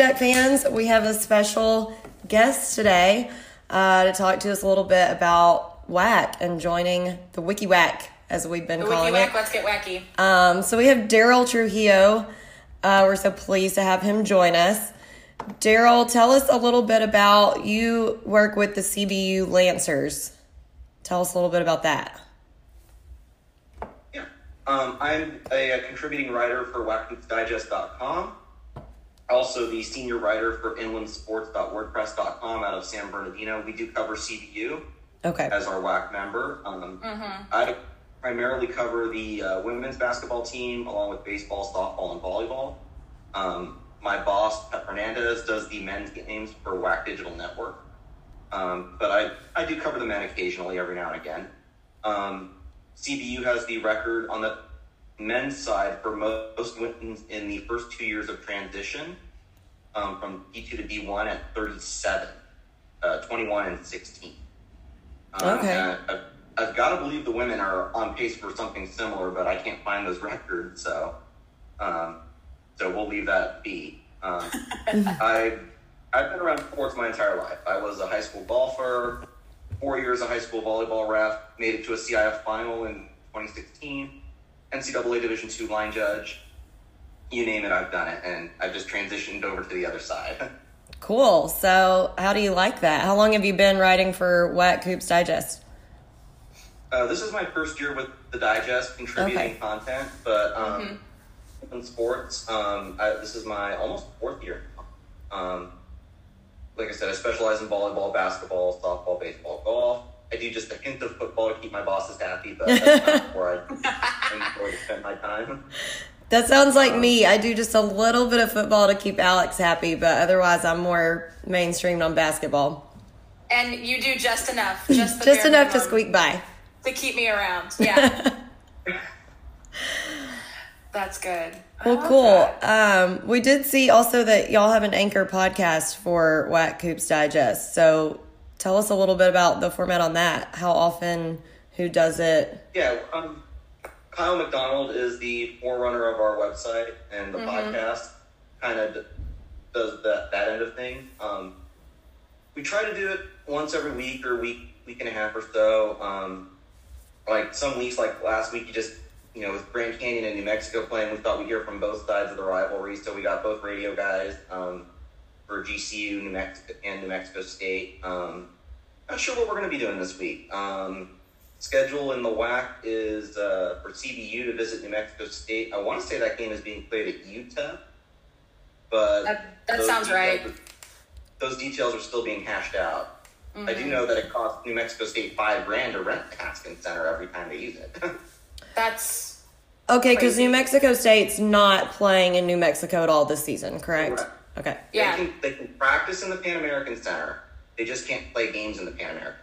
Welcome, Lumberjack fans. We have a special guest today uh, to talk to us a little bit about WAC and joining the Wiki WAC, as we've been The calling wiki it. whack, let's get wacky. Um, so we have Derryl Trujillo. Uh, we're so pleased to have him join us. Derryl, tell us a little bit about you work with the CBU Lancers. Tell us a little bit about that. Yeah. Um, I'm a, a contributing writer for WACHoopsDigest.com. Also, the senior writer for InlandSports.wordpress.com out of San Bernardino. We do cover CBU Okay. as our WAC member. Um, I primarily cover the uh, women's basketball team along with baseball, softball, and volleyball. Um, my boss, Pep Hernandez, does the men's games for WAC Digital Network. Um, but I, I do cover the men occasionally, every now and again. Um, CBU has the record on the men's side for most wins in the first two years of transition um, from D2 to D1 at 37, uh, 21 and 16. Um, Okay. and I've, I've got to believe the women are on pace for something similar, but I can't find those records, so um, so we'll leave that be. Um, I I've been around sports my entire life. I was a high school golfer, four years a high school volleyball ref, made it to a CIF final in 2016, NCAA Division two line judge. You name it, I've done it, and I've just transitioned over to the other side. Cool. So, how do you like that? How long have you been writing for WAC Hoops Digest? Uh, this is my first year with the digest, contributing Okay. content, but um, in sports, um, I, this is my almost fourth year. Um, like I said, I specialize in volleyball, basketball, softball, baseball, golf. I do just a hint of football to keep my bosses happy, but that's not where I enjoy to spend my time. That sounds like me. I do just a little bit of football to keep Alex happy, but otherwise, I'm more mainstreamed on basketball. And you do just enough, just the Just enough to squeak by. to keep me around. Yeah, that's good. Well, cool. Um, we did see also that y'all have an anchor podcast for WAC Hoops Digest. So tell us a little bit about the format on that. How often? Who does it? Yeah, um, Kyle McDonald is the forerunner of our website and the podcast. Kind of does that that end of thing. Um, we try to do it once every week or week week and a half or so. Um, like some weeks, like last week, you just you know with Grand Canyon and New Mexico playing, we thought we'd hear from both sides of the rivalry, so we got both radio guys um, for GCU, New Mexico, and New Mexico State. Um, not sure what we're going to be doing this week. Um, schedule in the WAC is uh, for CBU to visit New Mexico State. I want to say that game is being played at Utah, but That- that those sounds right. Those details are still being hashed out. I Mm-hmm. do know that it costs New Mexico State five grand to rent the Haskins Center every time they use it. That's Okay, because New Mexico State's not playing in New Mexico at all this season, correct? Correct. Okay. yeah. They can, they can practice in the Pan American Center. They just can't play games in the Pan American.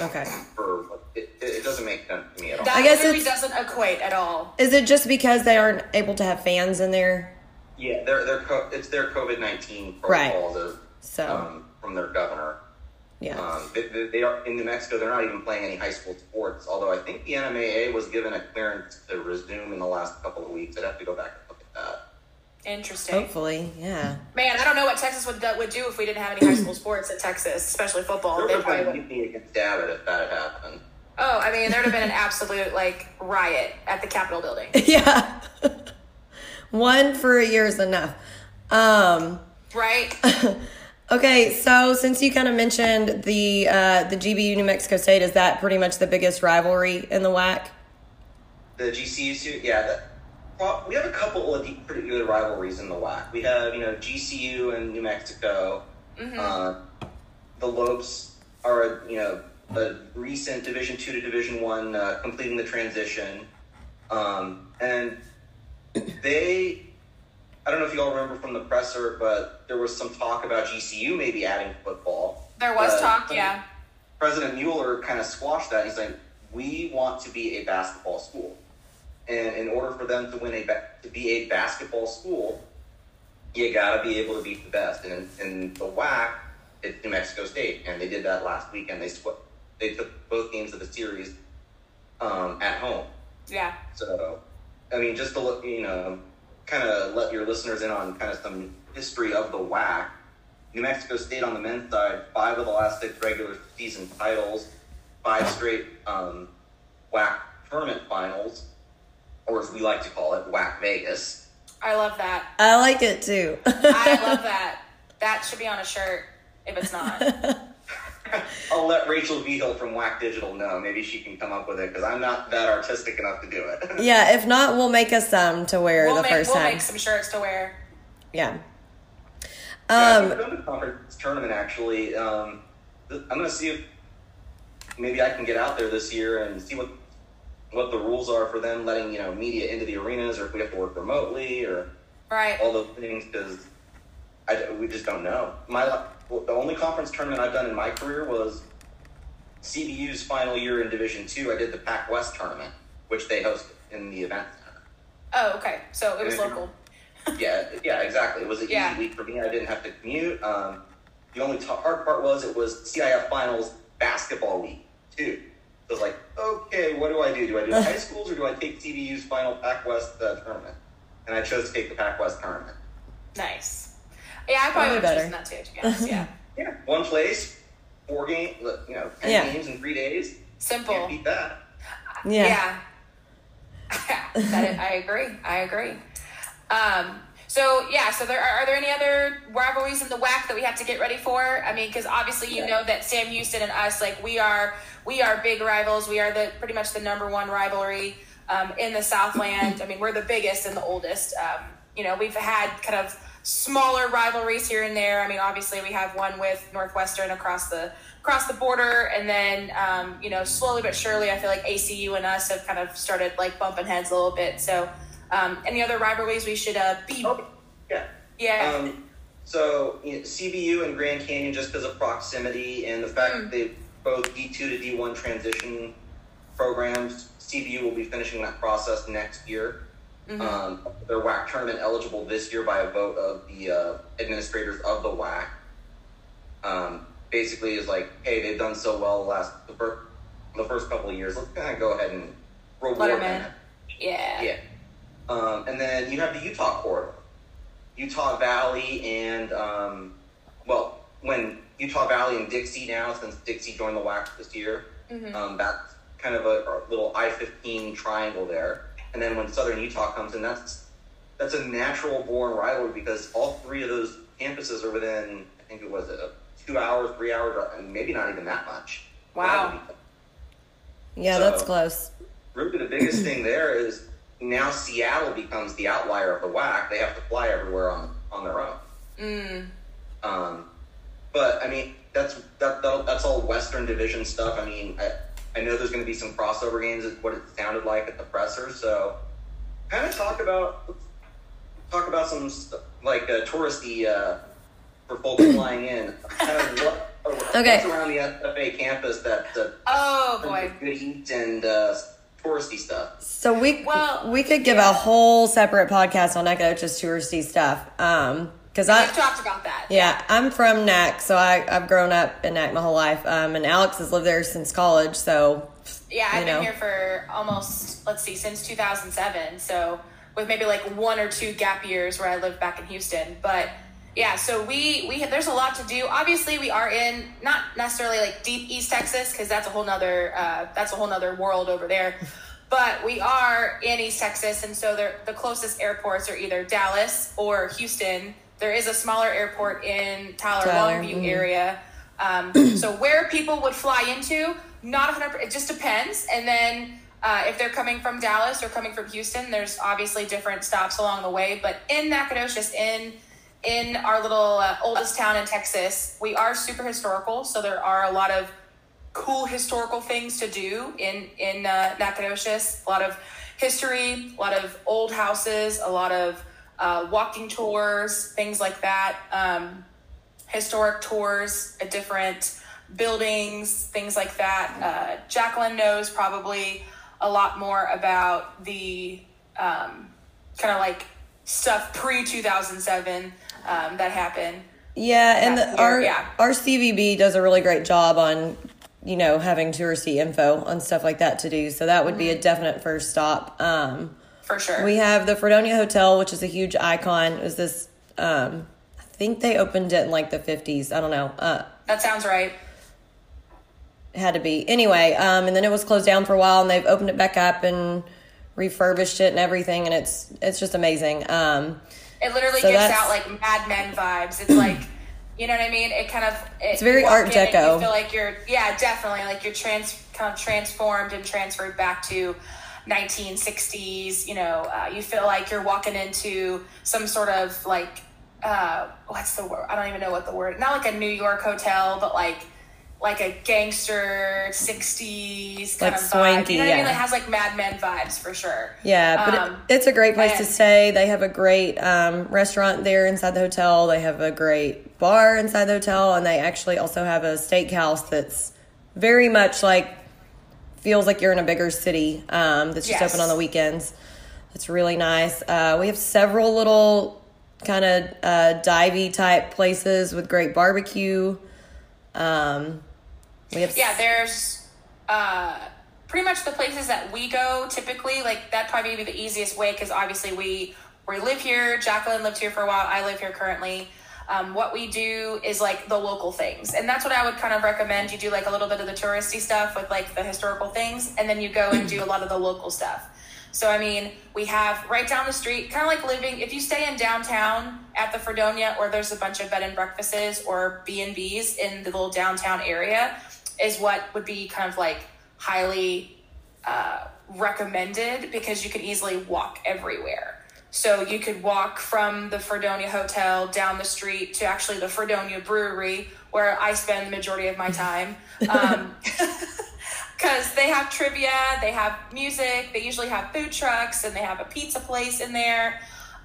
Okay. For it, it it doesn't make sense to me at all. That I guess really it's- doesn't equate at all. Is it just because they aren't able to have fans in there? Yeah, they're, they're co- it's their COVID nineteen Right. protocols So, um, from their governor. yeah. Um, they, they, they are in New Mexico. They're not even playing any high school sports. Although I think the NMAA was given a clearance to resume in the last couple of weeks. I'd have to go back and look at that. Interesting. Hopefully, yeah. Man, I don't know what Texas would would do if we didn't have any high school sports in Texas, especially football. There They would have probably been would. mutiny against David if that had happened. Oh, I mean, there'd have been an absolute like riot at the Capitol building. yeah. One for a year is enough. Um, Right? okay, so since you kind of mentioned the uh, the CBU New Mexico State, is that pretty much the biggest rivalry in the WAC? The GCU suit, yeah. That, well, we have a couple of deep- pretty good rivalries in the WAC. We have, you know, GCU and New Mexico. Uh, the Lopes are, a, you know, a recent Division two to Division one, uh, completing the transition, um, and they. I don't know if you all remember from the presser, but there was some talk about GCU maybe adding football. There was But talk, yeah. President Mueller kind of squashed that. He's like, we want to be a basketball school, and in order for them to win a to be a basketball school, you got to be able to beat the best. And in, in the WAC, it's New Mexico State, and they did that last weekend. They sw- they took both games of the series um, at home. Yeah. So, I mean, just to look, you know, kind of let your listeners in on kind of some history of the WAC. New Mexico State on the men's side, five of the last six regular season titles, five straight um, WAC tournament finals, or as we like to call it, Whack Vegas. I love that. I like it too. I love that. That should be on a shirt if it's not. I'll let Rachel Vigil from WAC Digital know. Maybe she can come up with it because I'm not that artistic enough to do it. yeah, if not, we'll make us some to wear We'll the make, first we'll time. make some shirts to wear. yeah. Yeah, Um, I'm going to the conference tournament actually. Um, I'm going to see if maybe I can get out there this year and see what what the rules are for them letting you know media into the arenas, or if we have to work remotely, or Right. all those things because we just don't know. My the only conference tournament I've done in my career was CBU's final year in Division Two. I did the Pac West tournament, which they hosted in the event center. Oh, okay. So it was local. yeah, yeah, exactly. It was an Yeah. easy week for me. I didn't have to commute. Um, the only t- hard part was it was CIF finals basketball week too. So it's like, okay, what do I do? Do I do high schools or do I take CBU's final Pac West uh, tournament? And I chose to take the Pac West tournament. Nice. Yeah, I probably Probably would have chosen that too, to be honest. Yeah. Yeah, one place, four games, you know, ten Yeah. games in three days. Simple. Can't beat that. yeah. Yeah. that is, I agree. I agree. Um, so yeah, so there are, are there any other rivalries in the WAC that we have to get ready for? I mean, because obviously you Yeah. know that Sam Houston and us, like we are, we are big rivals. We are the pretty much the number one rivalry um, in the Southland. I mean, we're the biggest and the oldest. Um, you know, we've had kind of smaller rivalries here and there. I mean, obviously we have one with Northwestern across the across the border, and then um, you know, slowly but surely, I feel like ACU and us have kind of started like bumping heads a little bit. So, um, any other rivalries we should uh, be? Oh, yeah. Yeah. Um, so you know, CBU and Grand Canyon, just because of proximity and the fact that they both D two to D one transition programs, CBU will be finishing that process next year. Um, they're WAC tournament eligible this year by a vote of the uh, administrators of the WAC. Um, basically, is like, hey, they've done so well the last the first, the first couple of years. Let's kind of go ahead and reward them. in. yeah. Yeah. Um, and then you have the Utah corridor. Utah Valley and, um, well, when Utah Valley and Dixie now, since Dixie joined the WAC this year, um, that's kind of a, a little I 15 triangle there. And then when Southern Utah comes in, that's that's a natural born rivalry because all three of those campuses are within, I think it was a two hours, three hours, or maybe not even that much. Wow. Yeah, So- that's close. really the biggest thing there is now Seattle becomes the outlier of the WAC. They have to fly everywhere on on their own. Mm. Um, but I mean, that's that, that that's all Western Division stuff. I mean, I, I know there's going to be some crossover games. Is what it sounded like at the presser. So, kind of talk about talk about some like uh, touristy uh, for folks flying in. Kind of what, Okay. what's around the FA campus that uh, Oh boy. good eat and uh, touristy stuff. So we Well, we could give a whole separate podcast on Echo just touristy stuff. Um, because I We've talked about that. yeah I'm from Nac, so I I've grown up in Nac my whole life. Um, and Alex has lived there since college, so Yeah, I've you been know. here for almost let's see, since 2007. So with maybe like one or two gap years where I lived back in Houston, but yeah, so we we there's a lot to do. Obviously, we are in not necessarily like deep East Texas because that's a whole nother uh, that's a whole nother world over there. But we are in East Texas, and so the closest airports are either Dallas or Houston. There is a smaller airport in Tyler, Tyler, Longview mhm. area. Um, so where people would fly into, not 100. It just depends. And then uh, if they're coming from Dallas or coming from Houston, there's obviously different stops along the way. But in Nacogdoches, in in our little uh, oldest town in Texas, we are super historical. So there are a lot of cool historical things to do in in uh, Nacogdoches. A lot of history, a lot of old houses, a lot of uh, walking tours, things like that. Um, historic tours at different buildings, things like that. Uh, Jacqueline knows probably a lot more about the um, kind of like stuff pre 2007 um, that happened. Yeah, and the, our yeah. our CVB does a really great job on you know having touristy info on stuff like that to do. So that would be Mm-hmm. a definite first stop. Um, for sure. We have the Fredonia Hotel, which is a huge icon. It was this, um, I think they opened it in like the 50s. I don't know. Uh, that sounds right. it had to be. Anyway, um, and then it was closed down for a while and they've opened it back up and refurbished it and everything. And it's, it's just amazing. Um, It literally So gives out like Mad Men vibes. It's like, you know what I mean? It kind of it, It's very Art Deco. You feel like you're yeah, definitely like you're trans kind of transformed and transferred back to 1960s. You know, uh, you feel like you're walking into some sort of like uh, what's the word? I don't even know what the word. Not like a New York hotel, but like like a gangster 60s kind Like of vibe. swanky, You know what I mean? yeah. It has like Mad Men vibes for sure. Yeah, but Um, it, it's a great place to stay. They have a great um, restaurant there inside the hotel. They have a great bar inside the hotel, and they actually also have a steakhouse that's very much like feels like you're in a bigger city. Um, that's just Yes. open on the weekends. It's really nice. Uh, we have several little kind of uh, divey type places with great barbecue. Um, we have Yeah, there's uh, pretty much the places that we go typically. Like that probably be the easiest way because obviously we we live here. Jacqueline lived here for a while. I live here currently. Um, what we do is like the local things, and that's what I would kind of recommend. You do like a little bit of the touristy stuff with like the historical things, and then you go and do a lot of the local stuff. So I mean, we have right down the street, kind of like living. If you stay in downtown at the Fredonia, or there's a bunch of bed and breakfasts or B and B's in the little downtown area, is what would be kind of like highly uh, recommended because you can easily walk everywhere. So you could walk from the Fredonia Hotel down the street to actually the Fredonia Brewery, where I spend the majority of my time. Um, because they have trivia, they have music, they usually have food trucks, and they have a pizza place in there.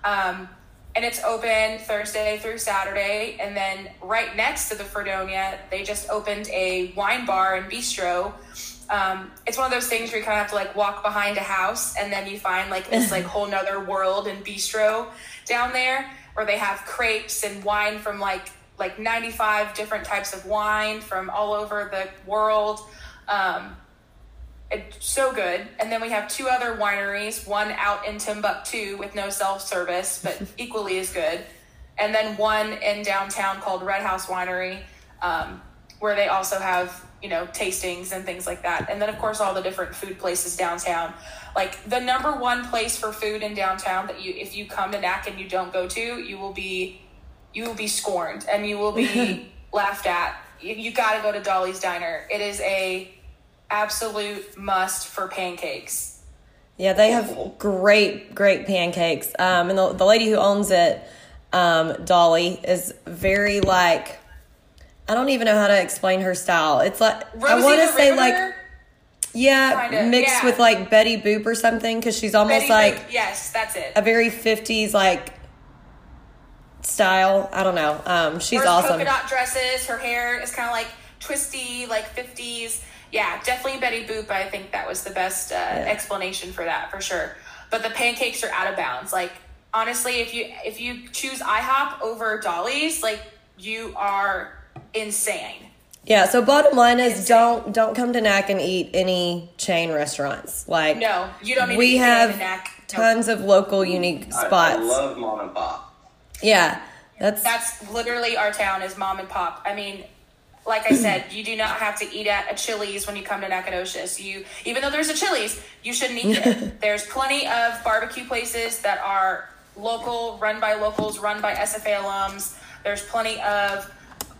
Um, and it's open Thursday through Saturday. And then right next to the Fredonia, they just opened a wine bar and bistro. Um, it's one of those things where you kind of have to like walk behind a house, and then you find like this like whole nother world and bistro down there where they have crepes and wine from like like 95 different types of wine from all over the world. Um, it's so good. And then we have two other wineries, one out in Timbuktu with no self service, but equally as good. And then one in downtown called Red House Winery, um, where they also have, you know, tastings and things like that. And then, of course, all the different food places downtown. Like the number one place for food in downtown that you, if you come to NAC and you don't go to, you will be, you will be scorned and you will be laughed at. You, you got to go to Dolly's Diner. It is a absolute must for pancakes. Yeah, they have great, great pancakes. Um, and the, the lady who owns it, um, Dolly, is very like, I don't even know how to explain her style. It's like, I want to say Riveter, like, yeah, Kinda, mixed yeah. with like Betty Boop or something, because she's almost Betty like Boop. yes, that's it. a very 50s like style. I don't know. Um, she's Wears awesome. polka dot dresses. Her hair is kind of like twisty, like fifties. Yeah, definitely Betty Boop. I think that was the best uh, explanation for that for sure. But the pancakes are out of bounds. Like honestly, if you if you choose IHOP over Dolly's, like you are insane. Yeah, so bottom line is don't don't come to NAC and eat any chain restaurants. Like No, you don't need to we eat have in NAC. Nope. tons of local unique I- spots. I, love mom and pop. yeah. That's That's literally our town is mom and pop. I mean, like I said, you do not have to eat at a Chili's when you come to Nacogdoches. You, even though there's a Chili's, you shouldn't eat it. there's plenty of barbecue places that are local, run by locals, run by SFA alums. There's plenty of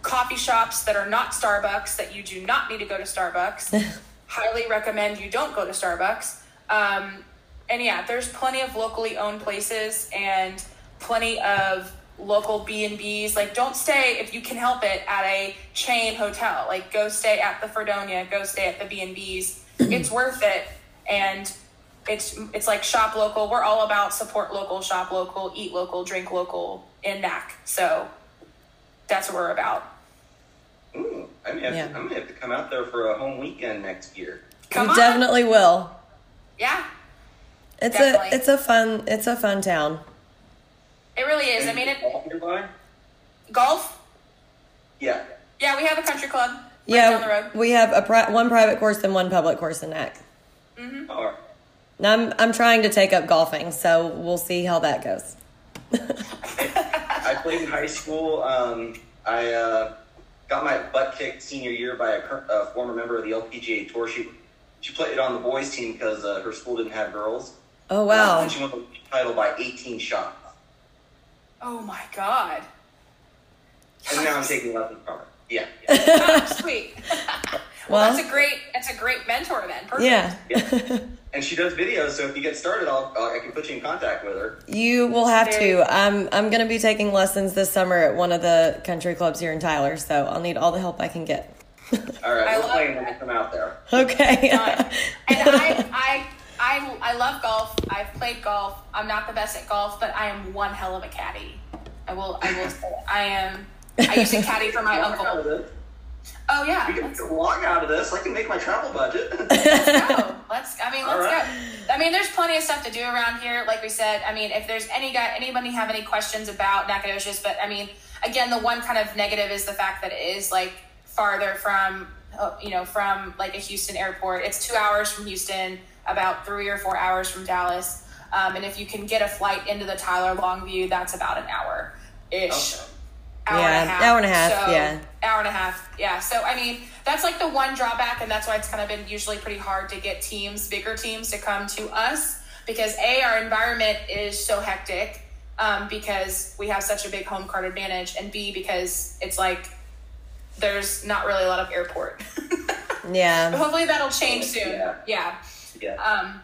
coffee shops that are not Starbucks that you do not need to go to Starbucks. Highly recommend you don't go to Starbucks. Um, and yeah, there's plenty of locally owned places and plenty of local B and B's. Like, don't stay if you can help it at a chain hotel. Like, go stay at the Fredonia. Go stay at the B and B's. It's worth it, and it's it's like shop local. We're all about support local, shop local, eat local, drink local in NAC. So that's what we're about. Ooh, I may have Yeah. to, I may have to come out there for a home weekend next year. Come you on, definitely will. yeah. It's Definitely. a it's a fun it's a fun town. It really is. I mean, it Golf nearby? golf. Yeah. Yeah, we have a country club right down the Yeah, road. we have a pri- one private course and one public course in NAC. All right. I'm I'm trying to take up golfing, so we'll see how that goes. I played in high school. Um, I uh, got my butt kicked senior year by a, a former member of the LPGA Tour. She she played on the boys team because uh, her school didn't have girls. Oh wow. and she won the title by 18 shots. Oh my god. And now I'm taking lessons from her. Yeah. yeah. Oh, sweet. well, Well- that's a great that's a great mentor then. Perfect. Yeah. yeah. And she does videos, so if you get started, I'll, I'll I can put you in contact with her. You will have to. I'm I'm going to be taking lessons this summer at one of the country clubs here in Tyler, so I'll need all the help I can get. All right, I we're love playing when that. we come out there. Okay. And I, I, I, I love golf. I've played golf. I'm not the best at golf, but I am one hell of a caddy. I will, I will say, I am. I used to caddy for my Walk out of uncle. This. Oh yeah, We can let's walk out of this. I can make my travel budget. go. Let's. I mean, let's All right. go. I mean, there's plenty of stuff to do around here. Like we said, I mean, if there's any guy, anybody have any questions about Nacogdoches, but I mean, again, the one kind of negative is the fact that it is like farther from, uh, you know, from like a Houston airport. It's two hours from Houston, about three or four hours from Dallas. Um, and if you can get a flight into the Tyler Longview, that's about an hour ish. Okay. Hour Yeah, and a half. hour and a half, So, yeah. Hour and a half. Yeah. So I mean, that's like the one drawback, and that's why it's kind of been usually pretty hard to get teams, bigger teams, to come to us because a our environment is so hectic. Um, because we have such a big home card advantage, and B because it's like there's not really a lot of airport. yeah. But yeah. hopefully that'll change soon. Yeah. yeah. yeah. Um,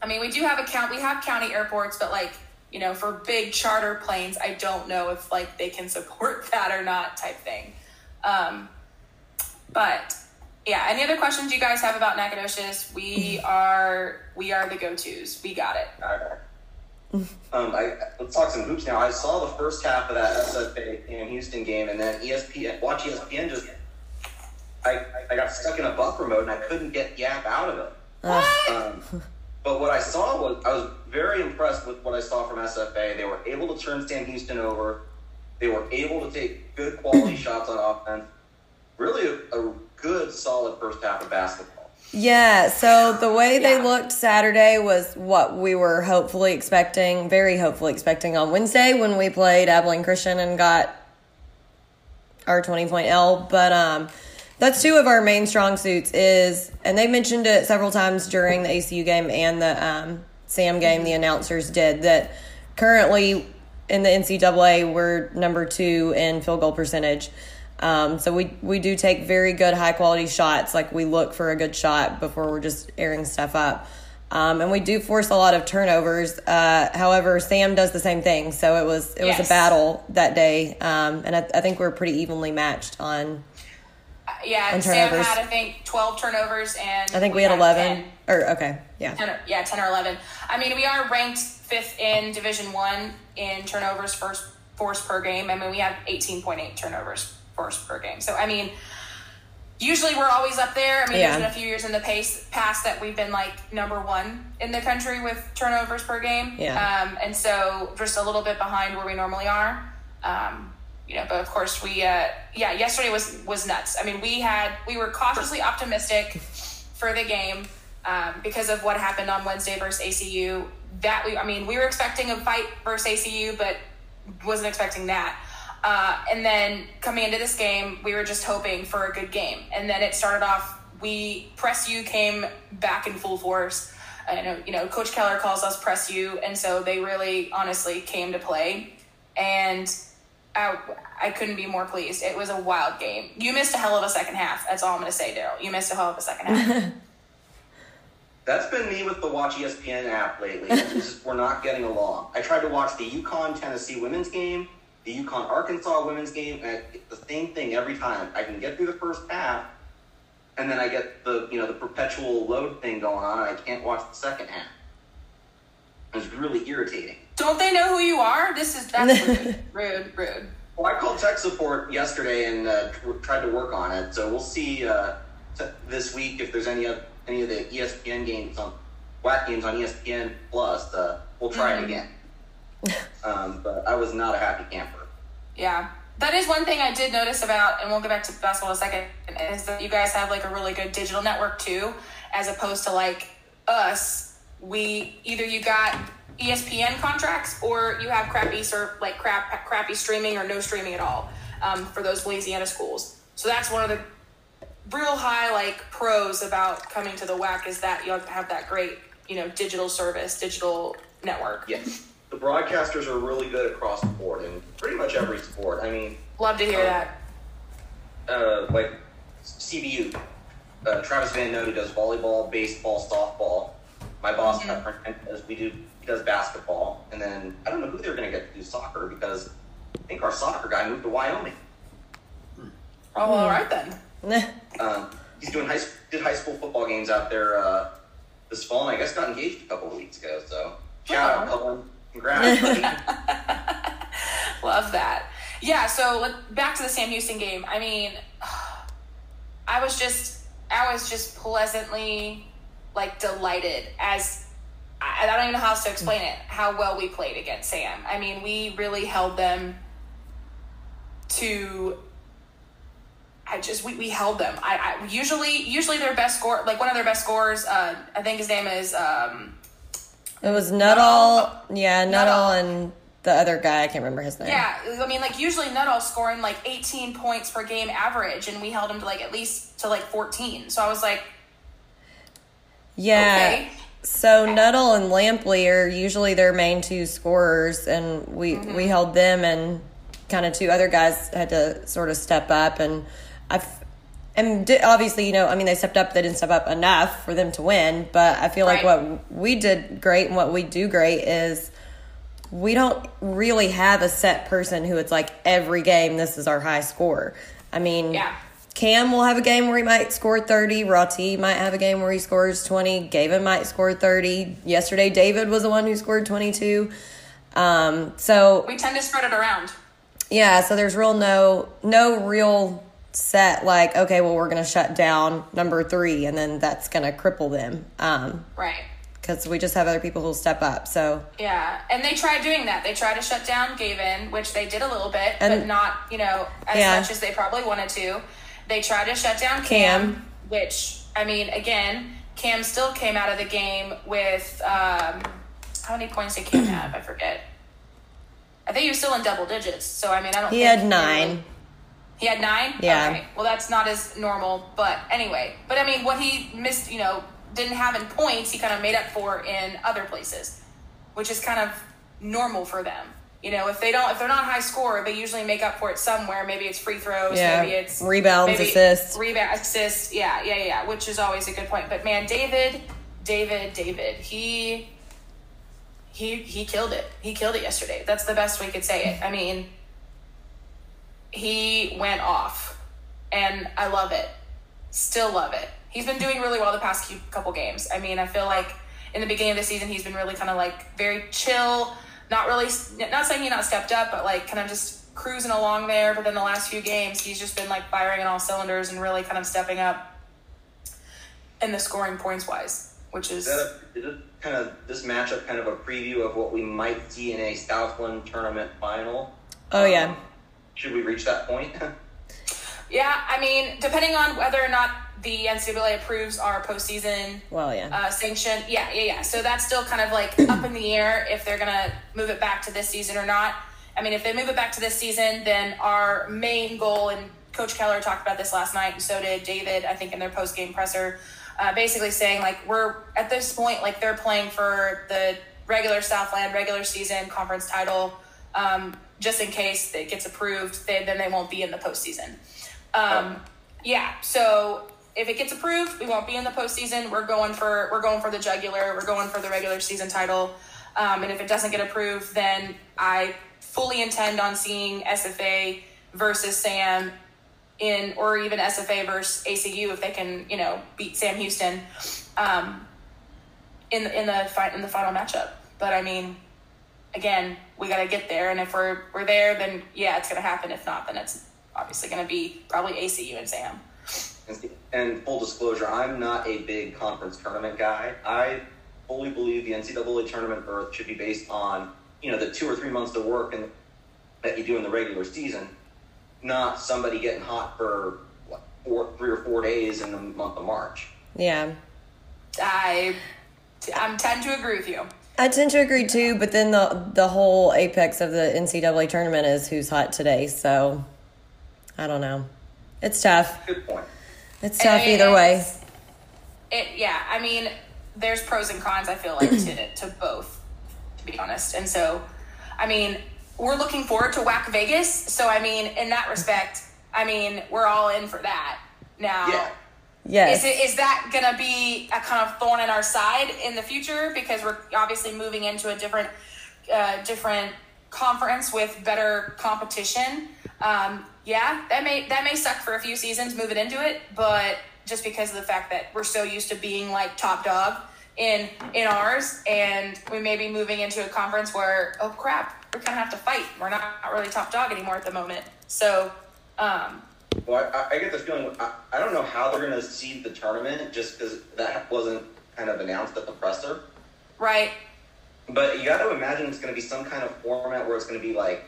I mean, we do have a count. We have county airports, but like you know, for big charter planes, I don't know if like they can support that or not, type thing. Um, but yeah, any other questions you guys have about Nacogdoches? We are we are the go tos. We got it. Okay. Um, I, let's talk some hoops now. I saw the first half of that SFA and Houston game, and then ESPN, watch ESPN just. I, I got stuck in a buffer mode and I couldn't get Yap out of it. What? Um, but what I saw was I was very impressed with what I saw from SFA. They were able to turn Sam Houston over. They were able to take good quality shots on offense. Really, a, a good, solid first half of basketball. Yeah, so the way they Yeah. looked Saturday was what we were hopefully expecting, very hopefully expecting on Wednesday when we played Abilene Christian and got our 20 point L. But um, that's two of our main strong suits is, and they mentioned it several times during the ACU game and the um, Sam game, the announcers did, that currently in the NCAA, we're number two in field goal percentage. Um, so we we do take very good high quality shots. Like we look for a good shot before we're just airing stuff up. Um, and we do force a lot of turnovers. Uh, however, Sam does the same thing. So it was it was a battle that day, um, and I, I think we're pretty evenly matched on. Yeah, on Sam turnovers. had I think twelve turnovers, and I think we had eleven 10. or okay, yeah, 10 or, yeah, 10 or 11. I mean, we are ranked fifth in Division One in turnovers first force per game. I mean, we have 18.8 turnovers force per game. So, I mean, usually we're always up there. I mean, Yeah. there's been a few years in the pace past that we've been like number one in the country with turnovers per game. Yeah. Um, and so just a little bit behind where we normally are. Um, you know, but of course we, uh, yeah, yesterday was, was nuts. I mean, we had, we were cautiously optimistic for the game um, because of what happened on Wednesday versus ACU. That we, I mean, we were expecting a fight versus ACU, but wasn't expecting that. Uh, and then coming into this game, we were just hoping for a good game. And then it started off. We press U came back in full force. I know, you know, Coach Keller calls us press U, and so they really, honestly, came to play. And I, I couldn't be more pleased. It was a wild game. You missed a hell of a second half. That's all I'm going to say, Derryl. You missed a hell of a second half. That's been me with the Watch ESPN app lately. Just we're not getting along. I tried to watch the UConn Tennessee women's game, the UConn Arkansas women's game, and it's the same thing every time. I can get through the first half, and then I get the you know the perpetual load thing going on, and I can't watch the second half. It's really irritating. Don't they know who you are? This is that's rude, rude, rude. Well, I called tech support yesterday and uh, tr- tried to work on it. So we'll see uh, t- this week if there's any of any of the ESPN games on WAC games on ESPN Plus. Uh, we'll try it again. um, but I was not a happy camper. Yeah. That is one thing I did notice about, and we'll get back to basketball in a second, is that you guys have like a really good digital network too, as opposed to like us we either you got ESPN contracts or you have crappy or like crap crappy streaming or no streaming at all um, for those Louisiana schools. So that's one of the real high like pros about coming to the WAC is that you have that great you know digital service, digital network. Yes. The broadcasters are really good across the board in pretty much every sport. I mean, Love to hear that. uh, like CBU, uh, Travis Van who does volleyball, baseball, softball. My boss. Pat Frank, does we do he does basketball, and then I don't know who they're going to get to do soccer because I think our soccer guy moved to Wyoming. Oh, well, all right then. Um, he's doing high did high school football games out there uh, this fall, and I guess got engaged a couple of weeks ago. So shout out, Oh. Cullen. Congrats, buddy. Love that. Yeah, so let- back to the Sam Houston game. I mean, I was just, I was just pleasantly like delighted as I, I don't even know how else to explain it. How well we played against Sam. I mean, we really held them to. I just we, we held them. I, I usually usually their best score like one of their best scores, Uh, I think his name is um, It was Nuttall, yeah, Nuttall, Nuttall. and the other guy. I can't remember his name. Yeah, I mean, like usually Nuttall scoring like 18 points per game average, and we held him to like at least to like 14. So I was like, Yeah. okay, So Nuttall and Lampley are usually their main two scorers, and we Mm-hmm. we held them, and kind of two other guys had to sort of step up, and I. And obviously, you know, I mean, they stepped up. They didn't step up enough for them to win, but I feel like what we did great and what we do great is we don't really have a set person who it's like every game this is our high score. I mean, Yeah. Cam will have a game where he might score 30. Roti might have a game where he scores 20. Gavin might score 30. Yesterday, David was the one who scored 22. Um, so we tend to spread it around. yeah, so there's real no no real set like okay, well we're gonna shut down number three and then that's gonna cripple them. Um, Right. because we just have other people who'll step up. So Yeah, and they tried doing that. They tried to shut down Gavin, which they did a little bit, but not, you know, as Yeah. much as they probably wanted to. They tried to shut down Cam. Cam, which I mean, again, Cam still came out of the game with um, how many points did Cam have? I forget. I think he was still in double digits. So I mean, I don't. Think He had nine. really- he had nine. Yeah. Okay. Well, that's not as normal, but anyway. But I mean, what he missed, you know, didn't have in points, he kind of made up for in other places, which is kind of normal for them. You know, if they don't, if they're not high score, they usually make up for it somewhere. Maybe it's free throws. Yeah. Maybe it's Rebounds, assists. rebound, assists. Yeah, yeah, yeah. Which is always a good point. But man, David, David, David, he. He, he killed it. He killed it yesterday. That's the best way could say it. I mean, he went off and I love it. Still love it. He's been doing really well the past couple games. I mean, I feel like in the beginning of the season, he's been really kind of like very chill, not really, not saying he not stepped up, but like kind of just cruising along there. But then the last few games, he's just been like firing on all cylinders and really kind of stepping up in the scoring points wise, which is Is that a, is it kind of this matchup kind of a preview of what we might see in a Southland tournament final? Oh, yeah. Um, should we reach that point? yeah. I mean, depending on whether or not the NCAA approves our postseason Well, yeah. uh, sanction. Yeah, yeah, yeah. So that's still kind of like up in the air if they're gonna move it back to this season or not. I mean, if they move it back to this season, then our main goal, and Coach Keller talked about this last night, and so did David, I think, in their post game presser, uh, basically saying like we're at this point, like they're playing for the regular Southland regular season conference title. Um, just in case it gets approved, they, then they won't be in the postseason. Um, yeah, so if it gets approved, we won't be in the postseason. We're going for we're going for the jugular. We're going for the regular season title. Um, and if it doesn't get approved, then I fully intend on seeing SFA versus Sam in, or even SFA versus ACU if they can, you know, beat Sam Houston um, in in the in the final matchup. But I mean, again, we got to get there, and if we're we're there, then yeah, it's gonna happen. If not, then it's obviously gonna be probably ACU and Sam. And- And full disclosure, I'm not a big conference tournament guy. I fully believe the NCAA tournament berth should be based on you know the two or three months of work and that you do in the regular season, not somebody getting hot for what, four, three or four days in the month of March. Yeah. I I'm tend to agree with you. I tend to agree too, but then the the whole apex of the NCAA tournament is who's hot today. So I don't know. It's tough. Good point. It's tough I mean, either way. It yeah, I mean, there's pros and cons. I feel like to to both, to be honest. And so, I mean, we're looking forward to Whack Vegas. So I mean, in that respect, I mean, we're all in for that. Now, Yeah. Yes. is it is that gonna be a kind of thorn in our side in the future because we're obviously moving into a different uh, different conference with better competition? Um, yeah, that may that may suck for a few seasons moving into it, but just because of the fact that we're so used to being like top dog in in ours, and we may be moving into a conference where oh crap, we kind of have to fight. We're not, not really top dog anymore at the moment. So. Um, Well, I, I get the feeling. I, I don't know how they're going to seed the tournament just because that wasn't kind of announced at the presser. right, But you got to imagine it's going to be some kind of format where it's going to be like,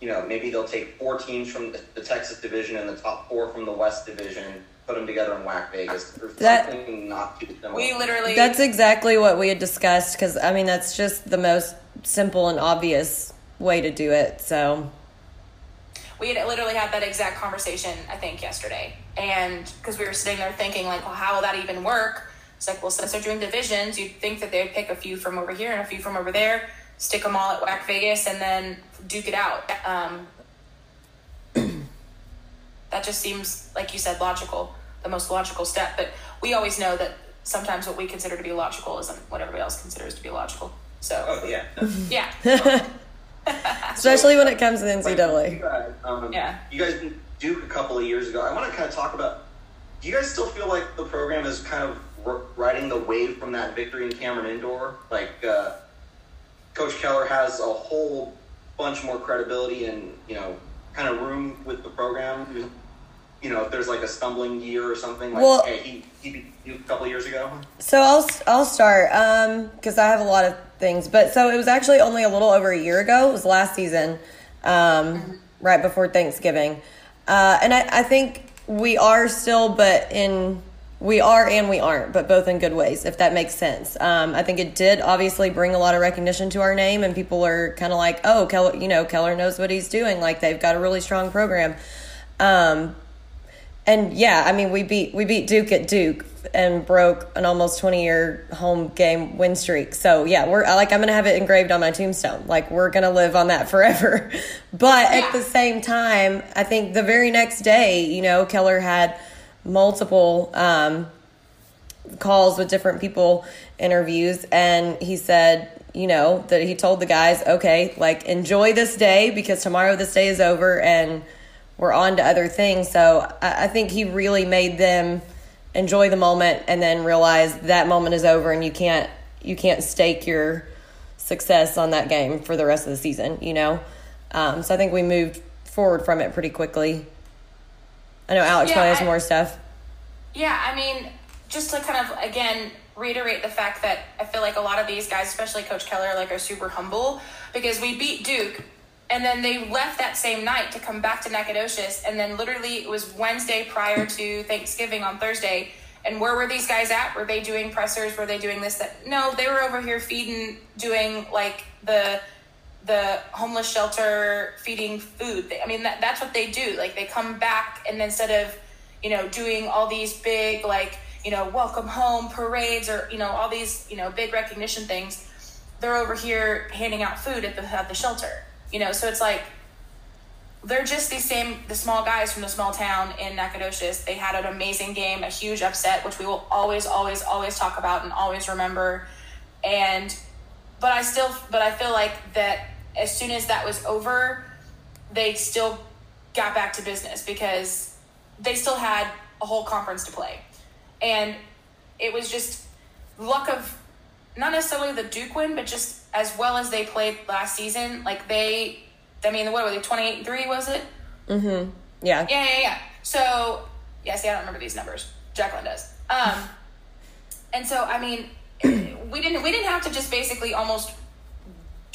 you know, maybe they'll take four teams from the, the Texas division and the top four from the West division, put them together in Whack Vegas, or That- something not too similar. we literally That's exactly what we had discussed because I mean that's just the most simple and obvious way to do it. So we had literally had that exact conversation i think yesterday and because we were sitting there thinking like well how will that even work it's like well since they're doing divisions you'd think that they'd pick a few from over here and a few from over there stick them all at whack vegas and then duke it out um, that just seems like you said logical the most logical step but we always know that sometimes what we consider to be logical isn't what everybody else considers to be logical so Oh yeah. yeah especially when it comes to the You NCAA. guys, um, Yeah. You guys did Duke a couple of years ago. I want to kind of talk about. Do you guys still feel like the program is kind of r- riding the wave from that victory in Cameron Indoor? Like uh, Coach Keller has a whole bunch more credibility and you know kind of room with the program. You know, if there's like a stumbling year or something, like Well- hey, he he beat Duke a couple years ago. So I'll I'll start because I have a lot of things. But so it was actually only a little over a year ago. It was last season, um, right before Thanksgiving, uh, and I, I think we are still, but in we are and we aren't, but both in good ways, if that makes sense. Um, I think it did obviously bring a lot of recognition to our name, and people are kind of like, oh, Keller, you know, Keller knows what he's doing. Like they've got a really strong program. Um, and yeah, I mean, we beat we beat Duke at Duke and broke an almost twenty year home game win streak. So yeah, we're like I'm gonna have it engraved on my tombstone. Like we're gonna live on that forever. But Yeah. at the same time, I think the very next day, you know, Keller had multiple um, calls with different people, interviews, and he said, you know, that he told the guys, okay, like enjoy this day because tomorrow this day is over and we're on to other things. So I, I think he really made them enjoy the moment and then realize that moment is over and you can't you can't stake your success on that game for the rest of the season, you know? Um, so I think we moved forward from it pretty quickly. I know Alex Yeah, probably has I- more stuff. Yeah, I mean, just to kind of again reiterate the fact that I feel like a lot of these guys, especially Coach Keller, like are super humble because we beat Duke, and then they left that same night to come back to Nacogdoches, and then literally it was Wednesday prior to Thanksgiving on Thursday. And where were these guys at? Were they doing pressers? Were they doing this? That no, they were over here feeding, doing like the the homeless shelter feeding food. I mean, that, that's what they do. Like they come back and instead of, you know, doing all these big like, you know, welcome home parades or, you know, all these, you know, big recognition things, they're over here handing out food at the, at the shelter, you know? So it's like, they're just these same the small guys from the small town in Nacogdoches. They had an amazing game, a huge upset, which we will always, always, always talk about and always remember. And but I still but I feel like that as soon as that was over, they still got back to business because they still had a whole conference to play. And it was just luck of not necessarily the Duke win, but just as well as they played last season. Like they, I mean, what were they? Twenty eight and three was it? Yeah. Yeah, yeah, yeah. So, yeah, see, I don't remember these numbers. Jacqueline does. Um, and so, I mean, we didn't we didn't have to just basically almost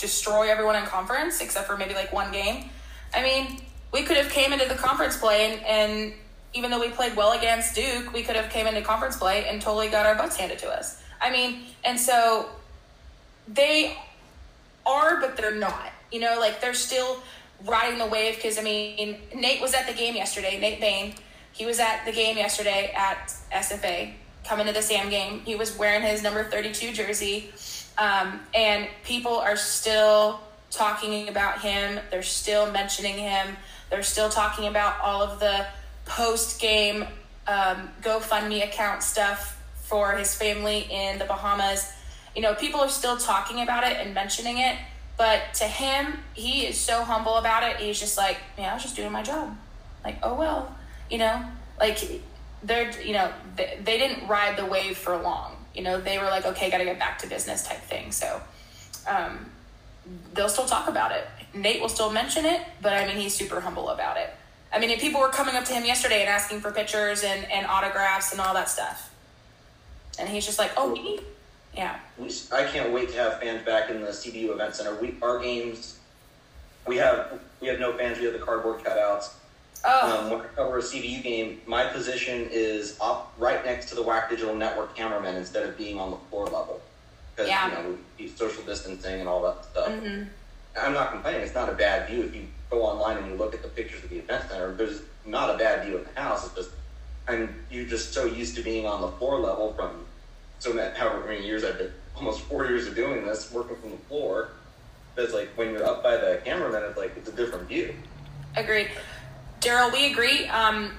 destroy everyone in conference except for maybe like one game. I mean, we could have came into the conference play and, and even though we played well against Duke, we could have came into conference play and totally got our butts handed to us. I mean, and so they are, but they're not. You know, like they're still riding the wave because I mean, Nate was at the game yesterday. Nate Bain, he was at the game yesterday at SFA, coming to the Sam game. He was wearing his number thirty-two jersey, um, and people are still talking about him. They're still mentioning him. They're still talking about all of the post-game um, GoFundMe account stuff for his family in the Bahamas. You know, people are still talking about it and mentioning it, but to him, he is so humble about it. He's just like, man, I was just doing my job. Like, oh well, you know, like they're, you know, they, they didn't ride the wave for long. You know, they were like, okay, got to get back to business type thing. So, um, they'll still talk about it. Nate will still mention it, but I mean, he's super humble about it. I mean, people were coming up to him yesterday and asking for pictures and, and autographs and all that stuff. And he's just like, oh, me? Yeah. We, I can't wait to have fans back in the CBU event center. We our games, we have we have no fans. We have the cardboard cutouts. Oh, Um, when I cover a CBU game, my position is up right next to the WAC Digital Network cameraman instead of being on the floor level. Because Yeah. you know we social distancing and all that stuff. mhm. I'm not complaining. It's not a bad view. If you go online and you look at the pictures of the event center, there's not a bad view of the house. It's just, and you're just so used to being on the floor level from so many, however many years I've been, almost four years of doing this, working from the floor. It's like when you're up by the cameraman, it's like it's a different view. agreed. Derryl, we agree um,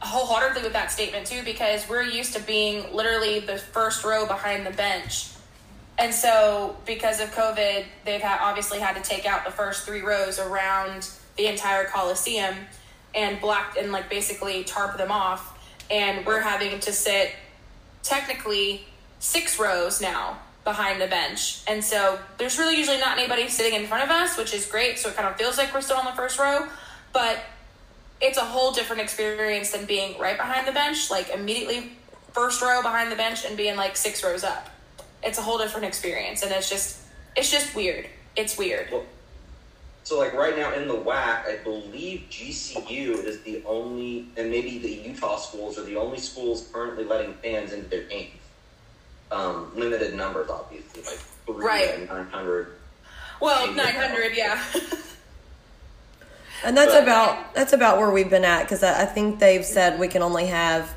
wholeheartedly with that statement too, because we're used to being literally the first row behind the bench. And so, because of COVID, they've had, obviously had to take out the first three rows around the entire Coliseum and block and like basically tarp them off. And we're having to sit technically six rows now behind the bench. And so there's really usually not anybody sitting in front of us, which is great. So it kind of feels like we're still on the first row, but it's a whole different experience than being right behind the bench, like immediately first row behind the bench and being like six rows up. It's a whole different experience. And it's just, it's just weird. It's weird. Well, so like right now in the WAC, I believe GCU is the only, and maybe the Utah schools are the only schools currently letting fans into their games. Um, limited numbers, obviously, like three Right. and nine hundred. Well, 900, yeah. And that's But- about that's about where we've been at because I, I think they've said we can only have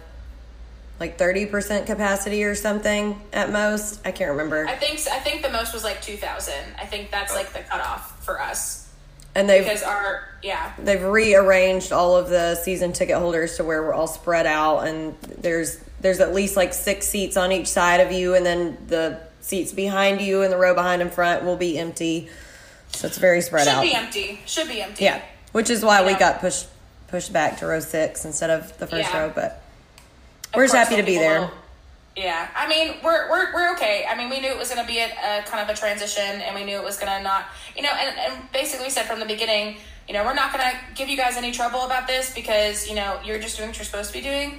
like thirty percent capacity or something at most. I can't remember. I think I think the most was like 2,000. I think that's like the cutoff for us And they've because our yeah they've rearranged all of the season ticket holders to where we're all spread out and there's there's at least like six seats on each side of you and then the seats behind you and the row behind in front will be empty so it's very spread should out Should be empty. Should be empty. yeah which is why we got pushed pushed back to row six instead of the first Yeah. row but we're just happy to be there will- Yeah, I mean we're we're we're okay. I mean we knew it was going to be a, a kind of a transition, and we knew it was going to not, you know, and, and basically we said from the beginning, you know, we're not going to give you guys any trouble about this because you know you're just doing what you're supposed to be doing.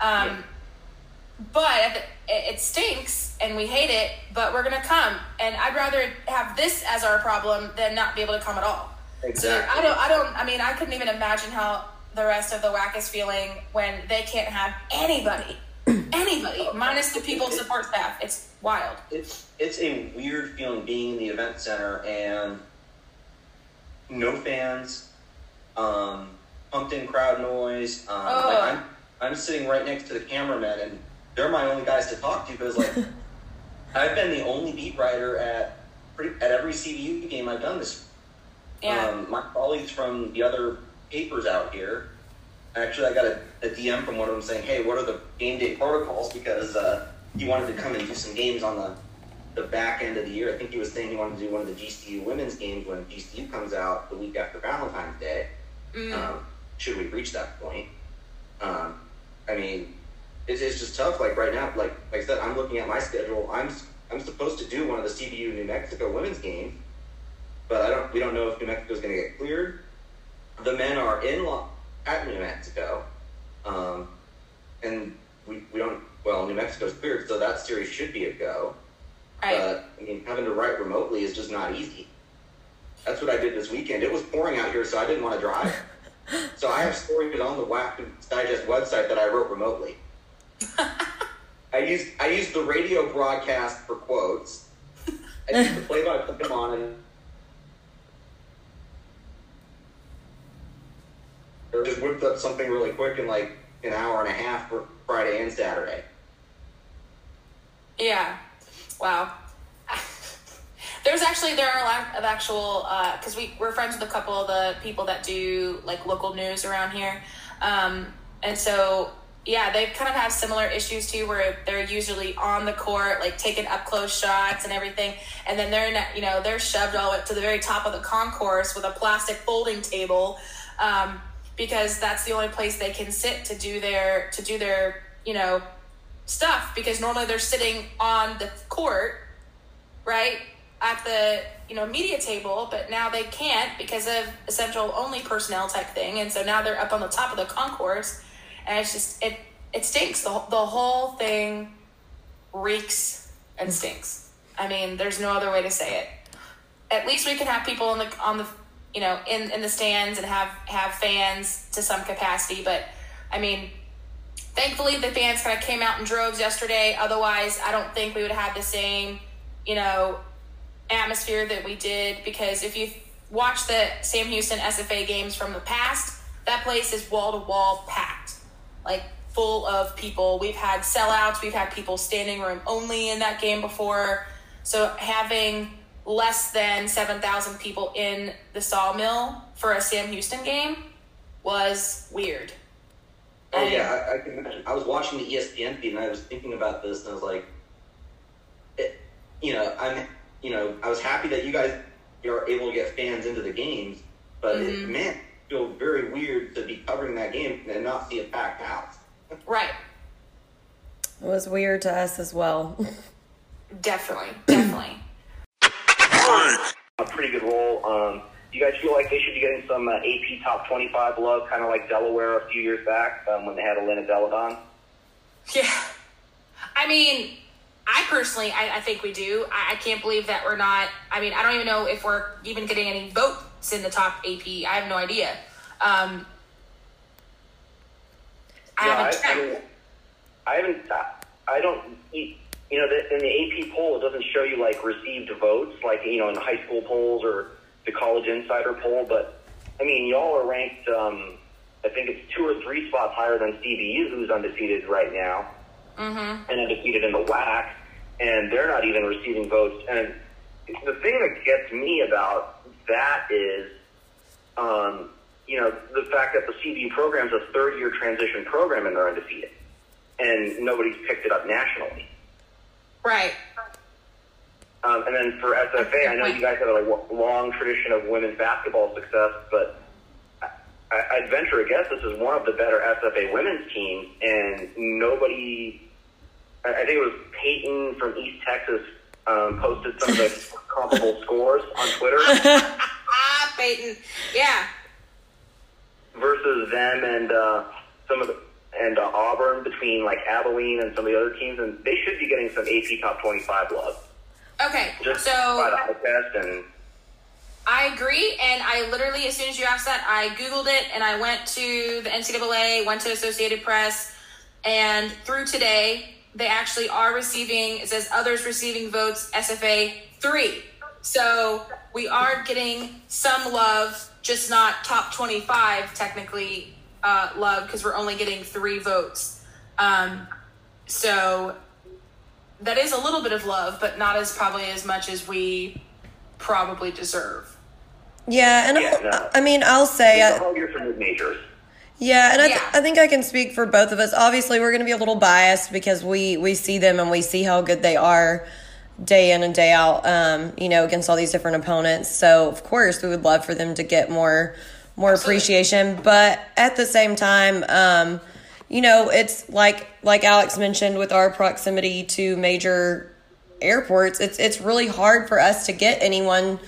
Um, Yeah. But it, it stinks and we hate it, but we're going to come, and I'd rather have this as our problem than not be able to come at all. So Exactly. I don't, I don't, I mean, I couldn't even imagine how the rest of the WAC is feeling when they can't have anybody, anybody, minus the people support staff. It's wild. it's it's a weird feeling being in the event center and no fans, um, pumped in crowd noise. Um, like I'm I'm sitting right next to the cameramen and they're my only guys to talk to because like I've been the only beat writer at pretty, at every CBU game I've done this. Um, my colleagues from the other papers out here. Actually, I got a, a DM from one of them saying, "Hey, what are the game day protocols?" Because uh, he wanted to come and do some games on the the back end of the year. I think he was saying he wanted to do one of the GCU women's games when GCU comes out the week after Valentine's Day. Mm. Um, should we reach that point? Um, I mean, it's, it's just tough. Like right now, like like I said, I'm looking at my schedule. I'm I'm supposed to do one of the CBU New Mexico women's games, but I don't. We don't know if New Mexico is going to get cleared. The men are in lo- at New Mexico, um, and we, we don't. Well, New Mexico's cleared, so that series should be a go. right. But I mean, having to write remotely is just not easy. That's what I did this weekend. It was pouring out here, so I didn't want to drive. so I have stories on the WAC Digest website that I wrote remotely. I used I use the radio broadcast for quotes. I use the play by play on and just whipped up something really quick in like an hour and a half for Friday and Saturday. Yeah. Wow. There's actually there are a lot of actual because we we're friends with a couple of the people that do like local news around here, um, and so yeah, they kind of have similar issues too, where they're usually on the court, like taking up close shots and everything, and then they're you know they're shoved all up to the very top of the concourse with a plastic folding table, um, because that's the only place they can sit to do their to do their you know stuff because normally they're sitting on the court, right? At the you know media table, but now they can't because of essential only personnel type thing, and so now they're up on the top of the concourse, and it's just it it stinks. The the whole thing reeks and stinks. I mean, there's no other way to say it. At least we can have people on the on the you know in in the stands and have have fans to some capacity, but I mean thankfully the fans kind of came out in droves yesterday. Otherwise i don't think we would have the same you know atmosphere that we did because if you watch the sam houston sfa games from the past that place is wall to wall packed like full of people. We've had sellouts. We've had people standing room only in that game before. So having less than 7000 people in the sawmill for a sam houston game was weird Oh yeah, I, I can imagine. I was watching the ESPN feed and I was thinking about this and I was like, it, you know, I'm, you know, I was happy that you guys are able to get fans into the games, but it, Mhm. man, it feel very weird to be covering that game and not see a packed house. right It was weird to us as well. Definitely, definitely. A pretty good role. Um, do you guys feel like they should be getting some uh, AP top 25 love, kind of like Delaware a few years back um, when they had Elena Delle Donne? Yeah. I mean, I personally, I, I think we do. I, I can't believe that we're not. I mean, I don't even know if we're even getting any votes in the top AP. I have no idea. Um, I No, haven't I, I, checked. mean, I haven't. I- I don't. You know, the, in the AP poll, it doesn't show you like received votes, like you know, in the high school polls or the College Insider poll. But I mean, y'all are ranked. Um, I think it's two or three spots higher than CBU, who's undefeated right now, Mm-hmm. and undefeated in the WAC, and they're not even receiving votes. And the thing that gets me about that is, um, you know, the fact that the CBU program is a third-year transition program and they're undefeated, and nobody's picked it up nationally. Right. Um, and then for SFA, I know you guys have a long tradition of women's basketball success, but I, I'd venture a guess this is one of the better SFA women's teams, and nobody. I think it was Peyton from East Texas um, posted some of the comparable scores on Twitter Ah, Peyton. Yeah. versus them and uh, some of the and uh, Auburn between like Abilene and some of the other teams, and they should be getting some AP top twenty five love Okay. just So by the eye test and. I agree, and I literally, as soon as you asked that, I Googled it and I went to the NCAA, went to Associated Press, and through today, they actually are receiving, it says others receiving votes, SFA 3. So we are getting some love, just not top 25 technically uh, love, because we're only getting three votes. Um, so that is a little bit of love, but not as probably as much as we probably deserve. Yeah, and Yeah, I- no. I mean, I'll say, It's I, a whole year for mid majors. yeah, and I, th- Yeah. I think I can speak for both of us. Obviously, we're going to be a little biased because we we see them and we see how good they are day in and day out. Um, you know, against all these different opponents. So of course, we would love for them to get more more Absolutely. appreciation, but at the same time, um, you know, it's like like Alex mentioned with our proximity to major airports. It's it's really hard for us to get anyone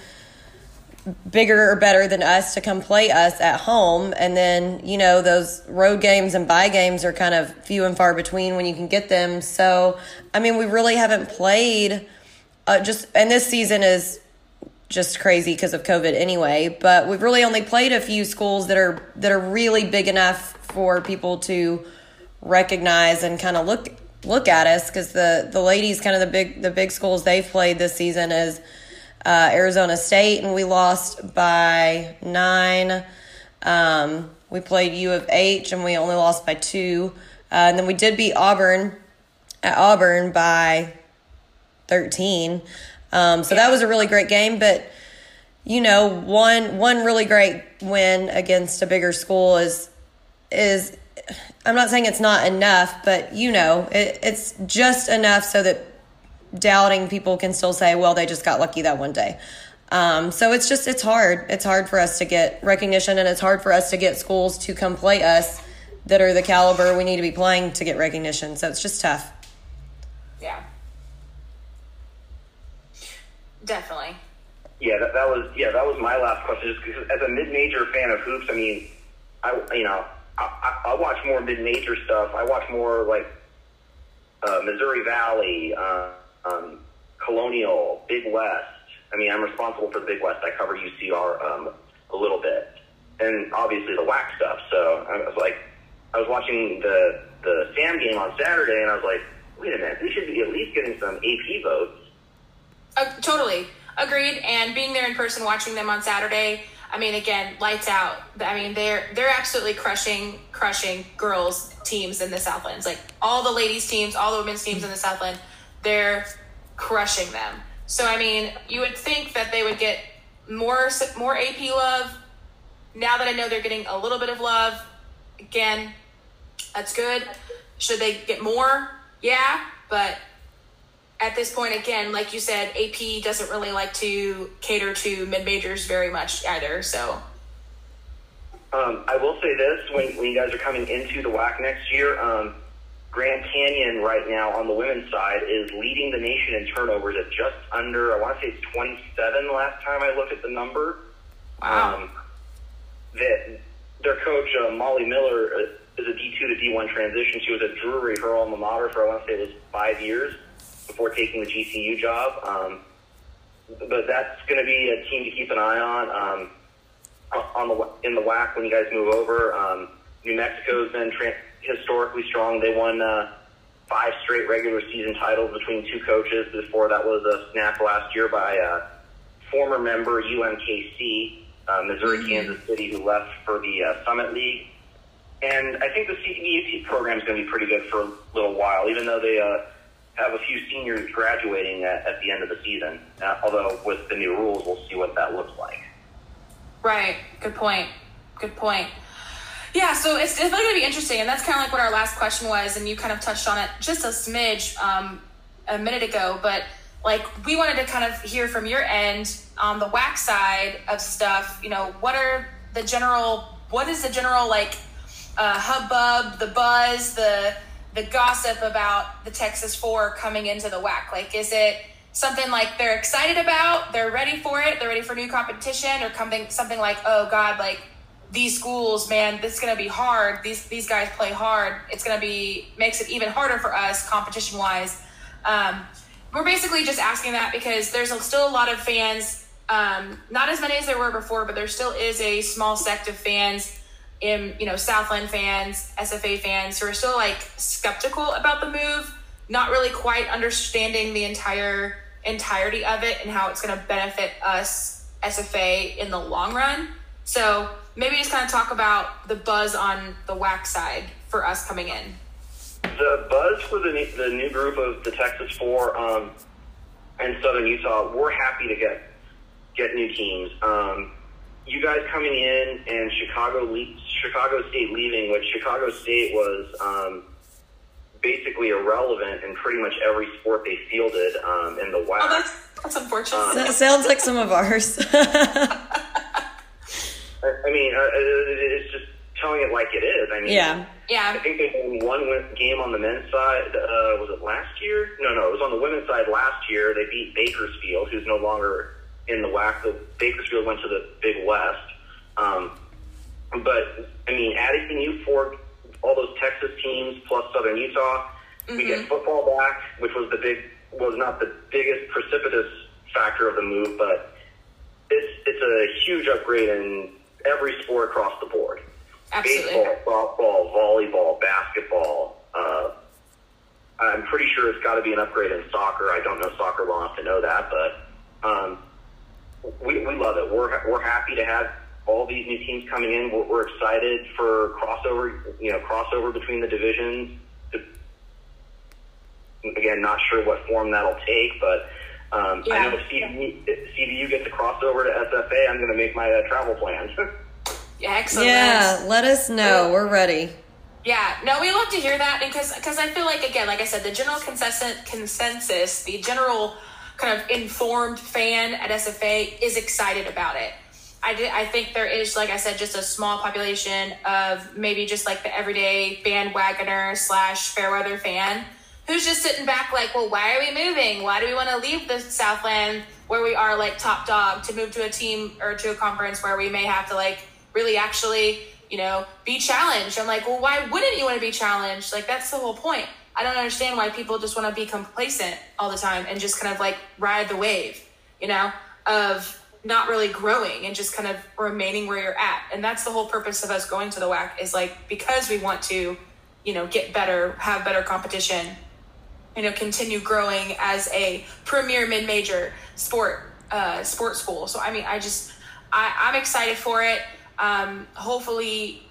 bigger or better than us to come play us at home and then you know those road games and bye games are kind of few and far between when you can get them so i mean we really haven't played uh, just and this season is just crazy because of covid anyway but we've really only played a few schools that are that are really big enough for people to recognize and kind of look look at us because the the ladies kind of the big the big schools they've played this season is uh, Arizona State and we lost by nine. Um, we played U of H and we only lost by two, uh, and then we did beat Auburn at Auburn by thirteen. Um, so that was a really great game, but you know, one one really great win against a bigger school is is I'm not saying it's not enough, but you know, it, it's just enough so that doubting people can still say, well, they just got lucky that one day. Um, so it's just it's hard. It's hard for us to get recognition, and it's hard for us to get schools to come play us that are the caliber we need to be playing to get recognition. So it's just tough. Yeah. Definitely. Yeah, that, that was yeah that was my last question. Just because as a mid-major fan of hoops, I mean, I you know I, I, I watch more mid-major stuff. I watch more like uh, Missouri Valley, uh, um, Colonial, Big West. I mean, I'm responsible for the Big West. I cover UCR um, a little bit, and obviously the WAC stuff. So I was like, I was watching the the Sam game on Saturday, and I was like, wait a minute, they should be at least getting some AP votes. Uh, totally agreed. And being there in person, watching them on Saturday, I mean, again, lights out. I mean, they're they're absolutely crushing crushing girls teams in the Southlands. Like all the ladies teams, all the women's teams in the Southland, they're crushing them. So I mean, you would think that they would get more more AP love. Now that I know they're getting a little bit of love, again, that's good. Should they get more? Yeah, but at this point, again, like you said, AP doesn't really like to cater to mid majors very much either. So, um, I will say this: when, when you guys are coming into the WAC next year, um, Grand Canyon right now on the women's side is leading the nation in turnovers at just under, I want to say it's 27 last time I looked at the number. Wow. Um, that their coach, uh, Molly Miller, uh, is a D2 to D1 transition. She was at Drury, her alma mater, for I want to say it was five years before taking the GCU job. Um, but that's going to be a team to keep an eye on. Um, on the in the WAC when you guys move over, um, New Mexico's been tra- historically strong. They won uh, five straight regular season titles between two coaches. Before that was a snap last year by uh, former member UMKC, uh, Missouri Kansas City, who left for the uh, Summit League. And I think the CBUT program is going to be pretty good for a little while, even though they uh, have a few seniors graduating at, at the end of the season. Uh, although with the new rules, we'll see what that looks like. Right. Good point. Good point. Yeah, so it's definitely going to be interesting, and that's kind of like what our last question was, and you kind of touched on it just a smidge um, a minute ago. But like, we wanted to kind of hear from your end on the WAC side of stuff. You know, what are the general? What is the general like uh, hubbub, the buzz, the the gossip about the Texas Four coming into the WAC? Like, is it something like they're excited about, they're ready for it, they're ready for new competition, or something something like, oh God, like these schools, man, this is gonna be hard. These these guys play hard. It's gonna be makes it even harder for us competition wise. Um, we're basically just asking that because there's still a lot of fans. Um, not as many as there were before, but there still is a small sect of fans in you know Southland fans, SFA fans who are still like skeptical about the move, not really quite understanding the entire entirety of it and how it's going to benefit us SFA in the long run. So maybe just kind of talk about the buzz on the WAC side for us coming in. The buzz for the new, the new group of the Texas Four um, and Southern Utah, we're happy to get get new teams. Um, you guys coming in and Chicago le- Chicago State leaving, which Chicago State was um, basically irrelevant in pretty much every sport they fielded um, in the WAC. Oh, that's that's unfortunate. Um, That sounds like some of ours. I I mean, uh, it's just telling it like it is. I mean, yeah. yeah. I think they won one win- game on the men's side. Uh, was it last year? No, no, it was on the women's side last year. They beat Bakersfield, who's no longer in the WAC. The Bakersfield went to the Big West. Um, but I mean, adding you four, all those Texas teams plus Southern Utah, we get football back, which was the big, was not the biggest precipitous factor of the move, but it's it's a huge upgrade in every sport across the board absolutely. baseball, softball, volleyball, basketball, uh, I'm pretty sure it's got to be an upgrade in soccer. I don't know soccer well enough to know that, but um, we, we love it. We're, we're happy to have all these new teams coming in. We're, we're excited for crossover, you know, crossover between the divisions. Again, not sure what form that'll take, but um, Yeah. I know if CBU, if CBU gets a crossover to SFA, I'm going to make my uh, travel plans. Yeah, excellent. Yeah, let us know. We're ready. Yeah, no, we love to hear that because because I feel like again, like I said, the general consensus, consensus, the general kind of informed fan at SFA is excited about it. I did, I think there is, like I said, just a small population of maybe just like the everyday bandwagoner slash fair weather fan who's just sitting back like, well, why are we moving? Why do we want to leave the Southland where we are like top dog to move to a team or to a conference where we may have to like really actually, you know, be challenged? I'm like, well, why wouldn't you want to be challenged? Like that's the whole point. I don't understand why people just want to be complacent all the time and just kind of like ride the wave, you know, of not really growing and just kind of remaining where you're at. And that's the whole purpose of us going to the WAC is like because we want to, you know, get better, have better competition, you know, continue growing as a premier mid-major sport uh, sports school. So I mean, I just I, I'm excited for it. Um, hopefully,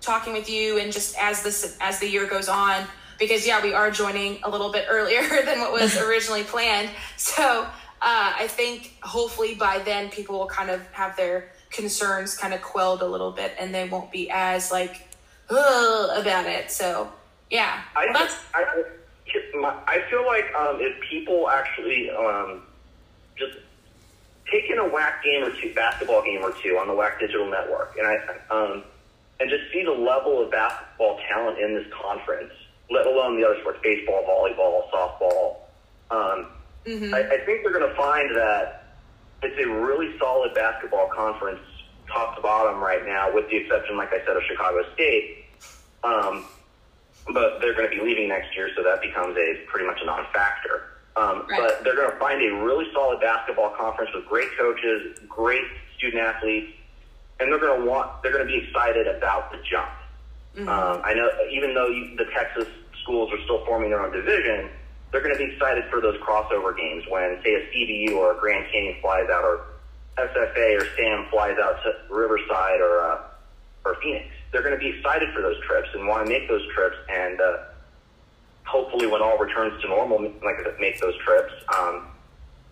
talking with you and just as this as the year goes on, because yeah, we are joining a little bit earlier than what was originally planned. So uh, I think hopefully by then people will kind of have their concerns kind of quelled a little bit, and they won't be as like Ugh, about it. So yeah, I, well, that's I, I feel like um, if people actually um, just take in a WAC game or two, basketball game or two on the WAC digital network, and I um, and just see the level of basketball talent in this conference, let alone the other sports, baseball, volleyball, softball. Um, I, I think they're going to find that it's a really solid basketball conference, top to bottom right now, with the exception, like I said, of Chicago State. Um, but they're going to be leaving next year, so that becomes a pretty much a non-factor. Um, Right. But they're going to find a really solid basketball conference with great coaches, great student athletes, and they're going to want they're going to be excited about the jump. Um, I know even though you, the Texas schools are still forming their own division, they're going to be excited for those crossover games when, say, a CBU or a Grand Canyon flies out, or SFA or Sam flies out to Riverside or uh, or Phoenix. They're going to be excited for those trips and want to make those trips, and uh, hopefully, when all returns to normal, like make those trips um,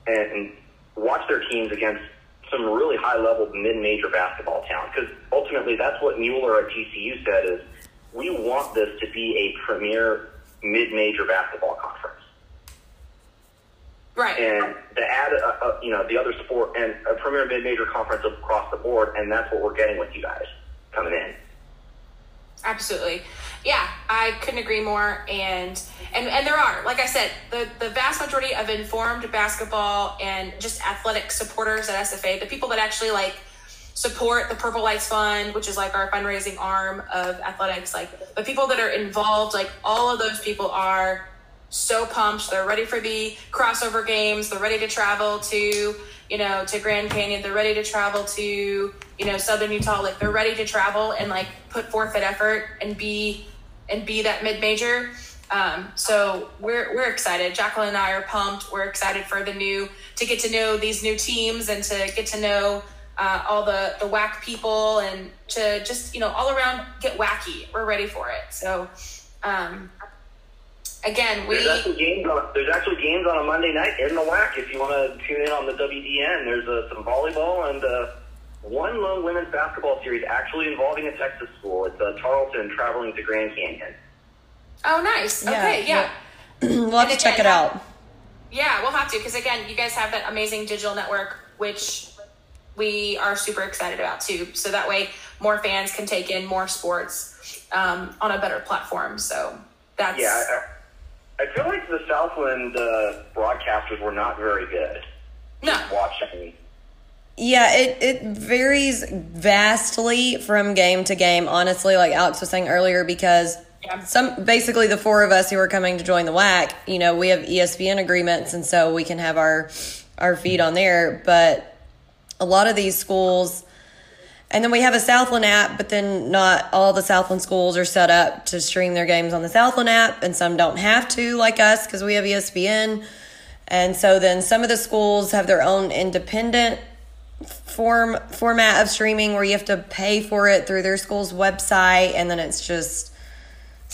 and, and watch their teams against some really high level mid major basketball talent. Because ultimately, that's what Mueller at GCU said: is we want this to be a premier mid major basketball conference right. and to add, you know, the other sport and a premier mid-major conference across the board, and that's what we're getting with you guys coming in. Absolutely. Yeah, I couldn't agree more. And and and there are, like I said, the the vast majority of informed basketball and just athletic supporters at SFA, the people that actually like support the Purple Lights Fund, which is like our fundraising arm of athletics, like the people that are involved, like all of those people are so pumped. They're ready for the crossover games. They're ready to travel to, you know, to Grand Canyon. They're ready to travel to, you know, Southern Utah. Like they're ready to travel and like put forth that effort and be and be that mid major. Um, so we're we're excited. Jacqueline and I are pumped. We're excited for the new to get to know these new teams and to get to know uh, all the the WAC people and to just you know all around get wacky. We're ready for it. So. Um, Again, we There's actually games on, there's actually games on a Monday night in the WAC if you want to tune in on the WDN. There's uh, some volleyball and uh, one lone women's basketball series actually involving a Texas school. It's uh, Tarleton traveling to Grand Canyon. Oh, nice. Yeah, okay, yeah. We'll have to And check it out. Yeah, we'll have to because again, you guys have that amazing digital network, which we are super excited about too. So that way, more fans can take in more sports um, on a better platform. So that's Yeah, I, I I feel like the Southland uh, broadcasters were not very good. no, Watching Yeah, it, it varies vastly from game to game, honestly, like Alex was saying earlier, because Yeah. some basically the four of us who are coming to join the WAC, you know, we have ESPN agreements and so we can have our our feed on there. But a lot of these schools And then we have a Southland app, but then not all the Southland schools are set up to stream their games on the Southland app, and some don't have to, like us, because we have ESPN. And so then some of the schools have their own independent form format of streaming where you have to pay for it through their school's website, and then it's just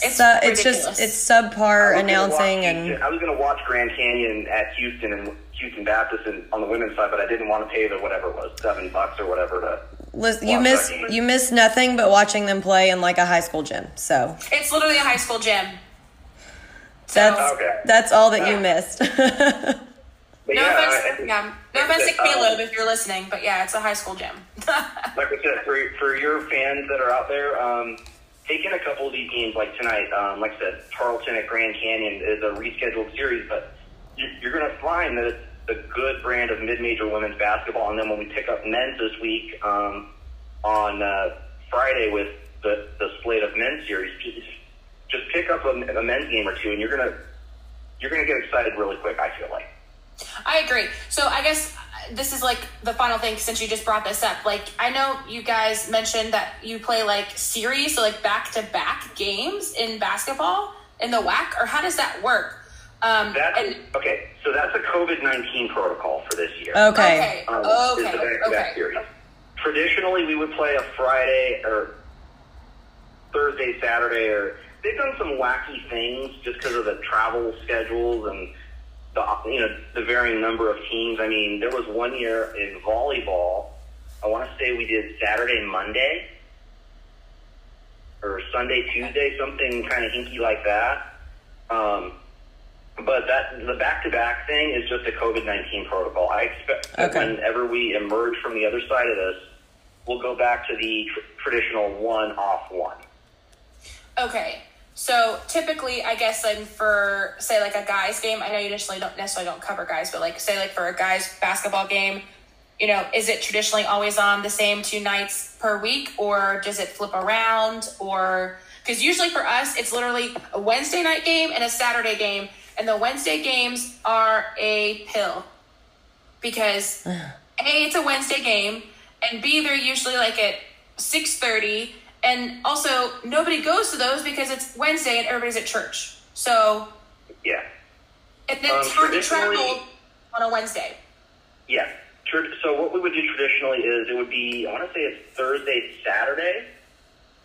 It's su- it's just it's subpar I was gonna announcing watch and I was going to watch Grand Canyon at Houston and Houston Baptist and, on the women's side, but I didn't want to pay the whatever it was, seven bucks or whatever to. Listen, you watch miss you miss nothing but watching them play in like a high school gym. So It's literally a high school gym. that's Okay. that's all that you missed. But No yeah, offense, I- yeah, no like offense to said, um, Caleb if you're listening, but yeah, it's a high school gym. like I said, for, for your fans that are out there, um, take in a couple of these games like tonight. Um, like I said, Tarleton at Grand Canyon is a rescheduled series, but you're, you're going to find that it's a good brand of mid-major women's basketball. And then when we pick up men's this week um, on uh, Friday with the, the slate of men's series, just, just pick up a, a men's game or two, and you're gonna you're gonna get excited really quick. I feel like. I agree. So I guess uh, this is like the final thing since you just brought this up. Like I know you guys mentioned that you play like series, so like back to back games in basketball in the WAC, or how does that work? Um, That's and, okay. So that's a COVID nineteen protocol for this year. okay. okay, um, okay, is the back-to-back okay. series. Traditionally, we would play a Friday or Thursday, Saturday, or they've done some wacky things just because of the travel schedules and the you know the varying number of teams. I mean, there was one year in volleyball. I want to say we did Saturday, Monday, or Sunday, Tuesday, something kind of hinky like that. Um, but that the back-to-back thing is just a COVID nineteen protocol. I expect that Okay. whenever we emerge from the other side of this, we'll go back to the tr- traditional one-off one. Okay. So typically, I guess then for say like a guys game, I know you necessarily don't necessarily don't cover guys, but like say like for a guys basketball game, you know, is it traditionally always on the same two nights per week, or does it flip around, or because usually for us it's literally a Wednesday night game and a Saturday game, and the Wednesday games are a pill because a it's a Wednesday game, and b they're usually like at six thirty, and also nobody goes to those because it's Wednesday and everybody's at church. So Yeah, and then Um, it's hard to traditionally- travel on a Wednesday. yeah. So what we would do traditionally is it would be I want to say it's Thursday, Saturday.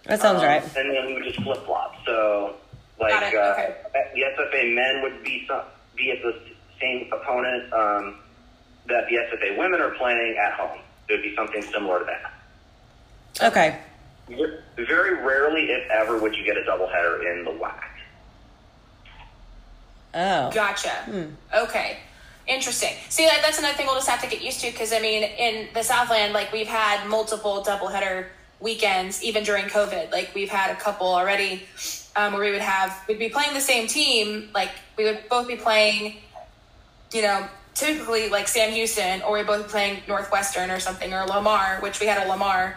That sounds Um, right. And then we would just flip flop. So, like, Got uh, okay. the SFA men would be some, be at the same opponent um, that the SFA women are playing at home. It would be something similar to that. Okay. Very rarely, if ever, would you get a doubleheader in the WAC. Oh. Gotcha. Okay. Interesting. See, like, that's another thing we'll just have to get used to because, I mean, in the Southland, like, we've had multiple doubleheader weekends, even during COVID. Like, we've had a couple already um, where we would have, we'd be playing the same team. Like, we would both be playing, you know, typically like Sam Houston, or we'd both be playing Northwestern or something, or Lamar, which we had a Lamar.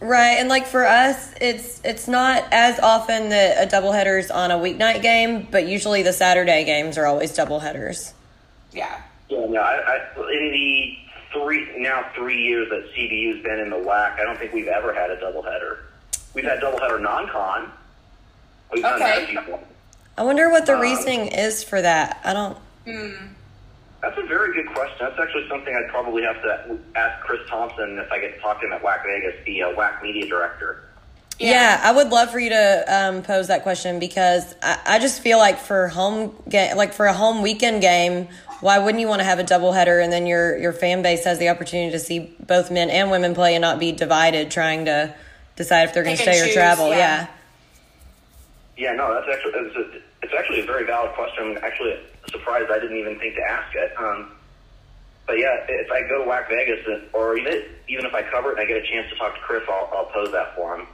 Right, and like for us, it's it's not as often that a doubleheader's on a weeknight game, but usually the Saturday games are always doubleheaders. Yeah. Yeah, no, I, I, in the three now three years that CBU's been in the WAC, I don't think we've ever had a doubleheader. We've had doubleheader non-con. We've done that Okay. before. I wonder what the Um, reasoning is for that. I don't. That's a very good question. That's actually something I'd probably have to ask Chris Thompson if I get to talk to him at WAC Vegas, the uh, WAC media director. Yeah. I would love for you to um, pose that question because I, I just feel like for home game, like for a home weekend game, why wouldn't you want to have a doubleheader and then your your fan base has the opportunity to see both men and women play and not be divided trying to decide if they're going to Pick and stay or travel? yeah. yeah. Yeah, no, that's actually it's, a, it's actually a very valid question. I'm actually surprised I didn't even think to ask it. Um, but yeah, if I go to WAC Vegas, or even even if I cover it and I get a chance to talk to Chris, I'll, I'll pose that for him.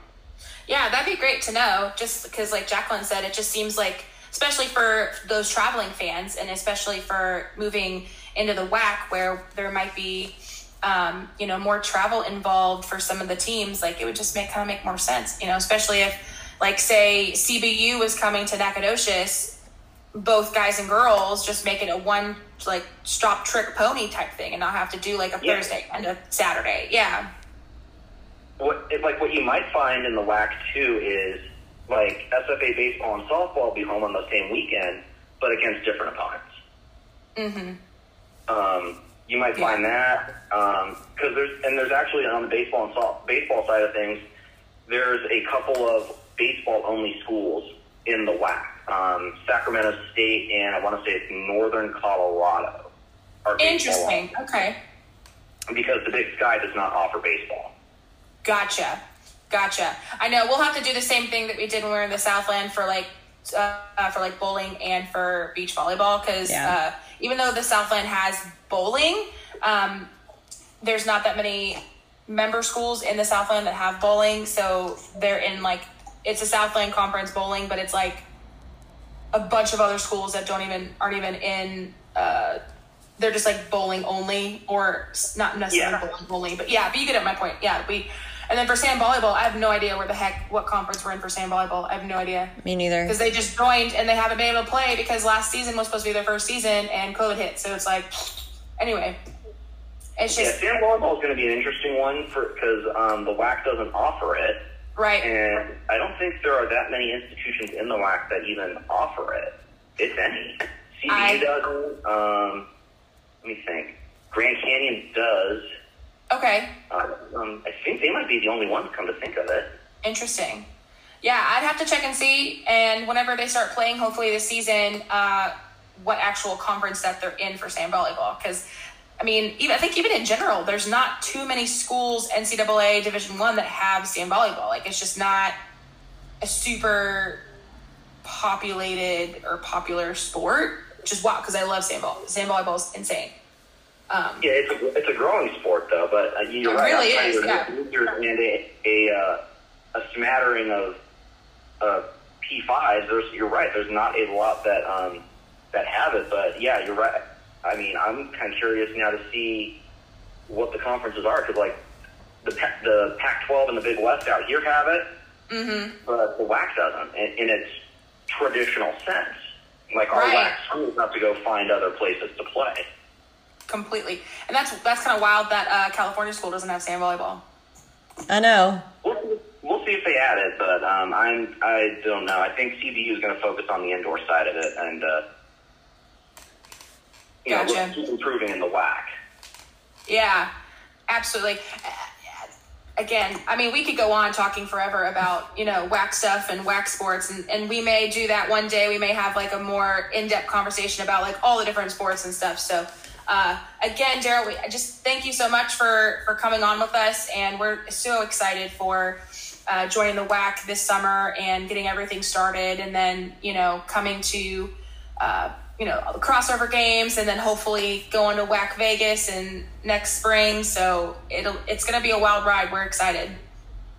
Yeah, that'd be great to know. Just because, like Jacqueline said, it just seems like, especially for those traveling fans, and especially for moving into the WAC, where there might be, um, you know, more travel involved for some of the teams. Like it would just make kind of make more sense, you know, especially if, like, say CBU was coming to Nacogdoches, both guys and girls, just make it a one like stop trick pony type thing, and not have to do like a Yeah. Thursday and a Saturday. Yeah. what like what you might find in the WAC too is like SFA baseball and softball will be home on the same weekend, but against different opponents. Mm-hmm. Um, you might Yeah. find that because there's and there's actually on the baseball and soft, baseball side of things, there's a couple of baseball only schools in the WAC. Um, Sacramento State and I want to say it's Northern Colorado. Are baseball Interesting. Okay. because the Big Sky does not offer baseball. Gotcha. Gotcha. I know we'll have to do the same thing that we did when we were in the Southland for like uh, uh, for like bowling and for beach volleyball because Yeah. uh, even though the Southland has bowling, um, there's not that many member schools in the Southland that have bowling. So they're in like it's a Southland Conference bowling, but it's like a bunch of other schools that don't even aren't even in. Uh, they're just like bowling only, or not necessarily Yeah. bowling only, but yeah. But you get at my point. Yeah, we. And then for sand volleyball, I have no idea where the heck what conference we're in for sand volleyball. I have no idea Me neither. because they just joined and they haven't been able to play because last season was supposed to be their first season and COVID hit. So it's like, anyway, it's Yeah, just sand volleyball is going to be an interesting one for because um, the WAC doesn't offer it, right. and I don't think there are that many institutions in the WAC that even offer it, if any. CBU I- doesn't. Um, let me think. Grand Canyon does. Okay, Uh, um, I think they might be the only ones. Come to think of it. interesting. Yeah, I'd have to check and see. And whenever they start playing, hopefully this season, uh, what actual conference that they're in for sand volleyball. Because, I mean, even I think even in general, there's not too many schools NCAA Division One that have sand volleyball. Like it's just not a super populated or popular sport. Which is wow because I love sand volleyball. Sand volleyball is insane. Um, Yeah, it's a, it's a growing sport though, but uh, you're It right. really is, yeah. A a, uh, a smattering of uh, P5s. There's you're right. There's not a lot that um, that have it, but yeah, you're right. I mean, I'm kind of curious now to see what the conferences are because like the the Pac-12 and the Big West out here have it, mm-hmm. but the WAC doesn't in, in its traditional sense. Like our Right. WAC schools have to go find other places to play. completely. And that's that's kind of wild that uh, California school doesn't have sand volleyball. I know. We'll, we'll see if they add it, but um, I'm I don't know. I think CBU is going to focus on the indoor side of it, and uh, you know, Gotcha. we'll keep improving in the WAC. Yeah, absolutely. Again, I mean, we could go on talking forever about you know WAC stuff and WAC sports, and, and we may do that one day. We may have like a more in depth conversation about like all the different sports and stuff. So, uh, again, Derryl, we I just thank you so much for for coming on with us, and we're so excited for uh, joining the WAC this summer and getting everything started, and then you know coming to uh, you know the crossover games, and then hopefully going to WAC Vegas and next spring. So it'll it's going to be a wild ride. We're excited.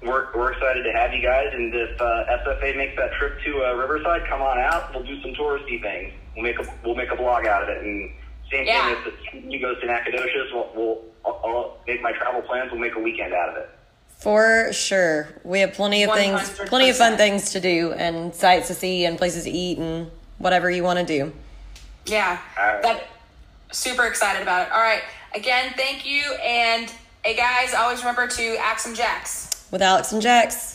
We're, we're excited to have you guys, and if uh, SFA makes that trip to uh, Riverside, come on out. We'll do some touristy things. We'll make a we'll make a blog out of it, and same Yeah. thing if you goes to Nacogdoches, we'll, we'll I'll, I'll make my travel plans. We'll make a weekend out of it. For sure. We have plenty of things, 100%. plenty of fun things to do and sights to see and places to eat and whatever you want to do. Yeah, All right. that super excited about it. All right, again, thank you, and hey guys, always remember to axe some jacks. With Alex and Jax.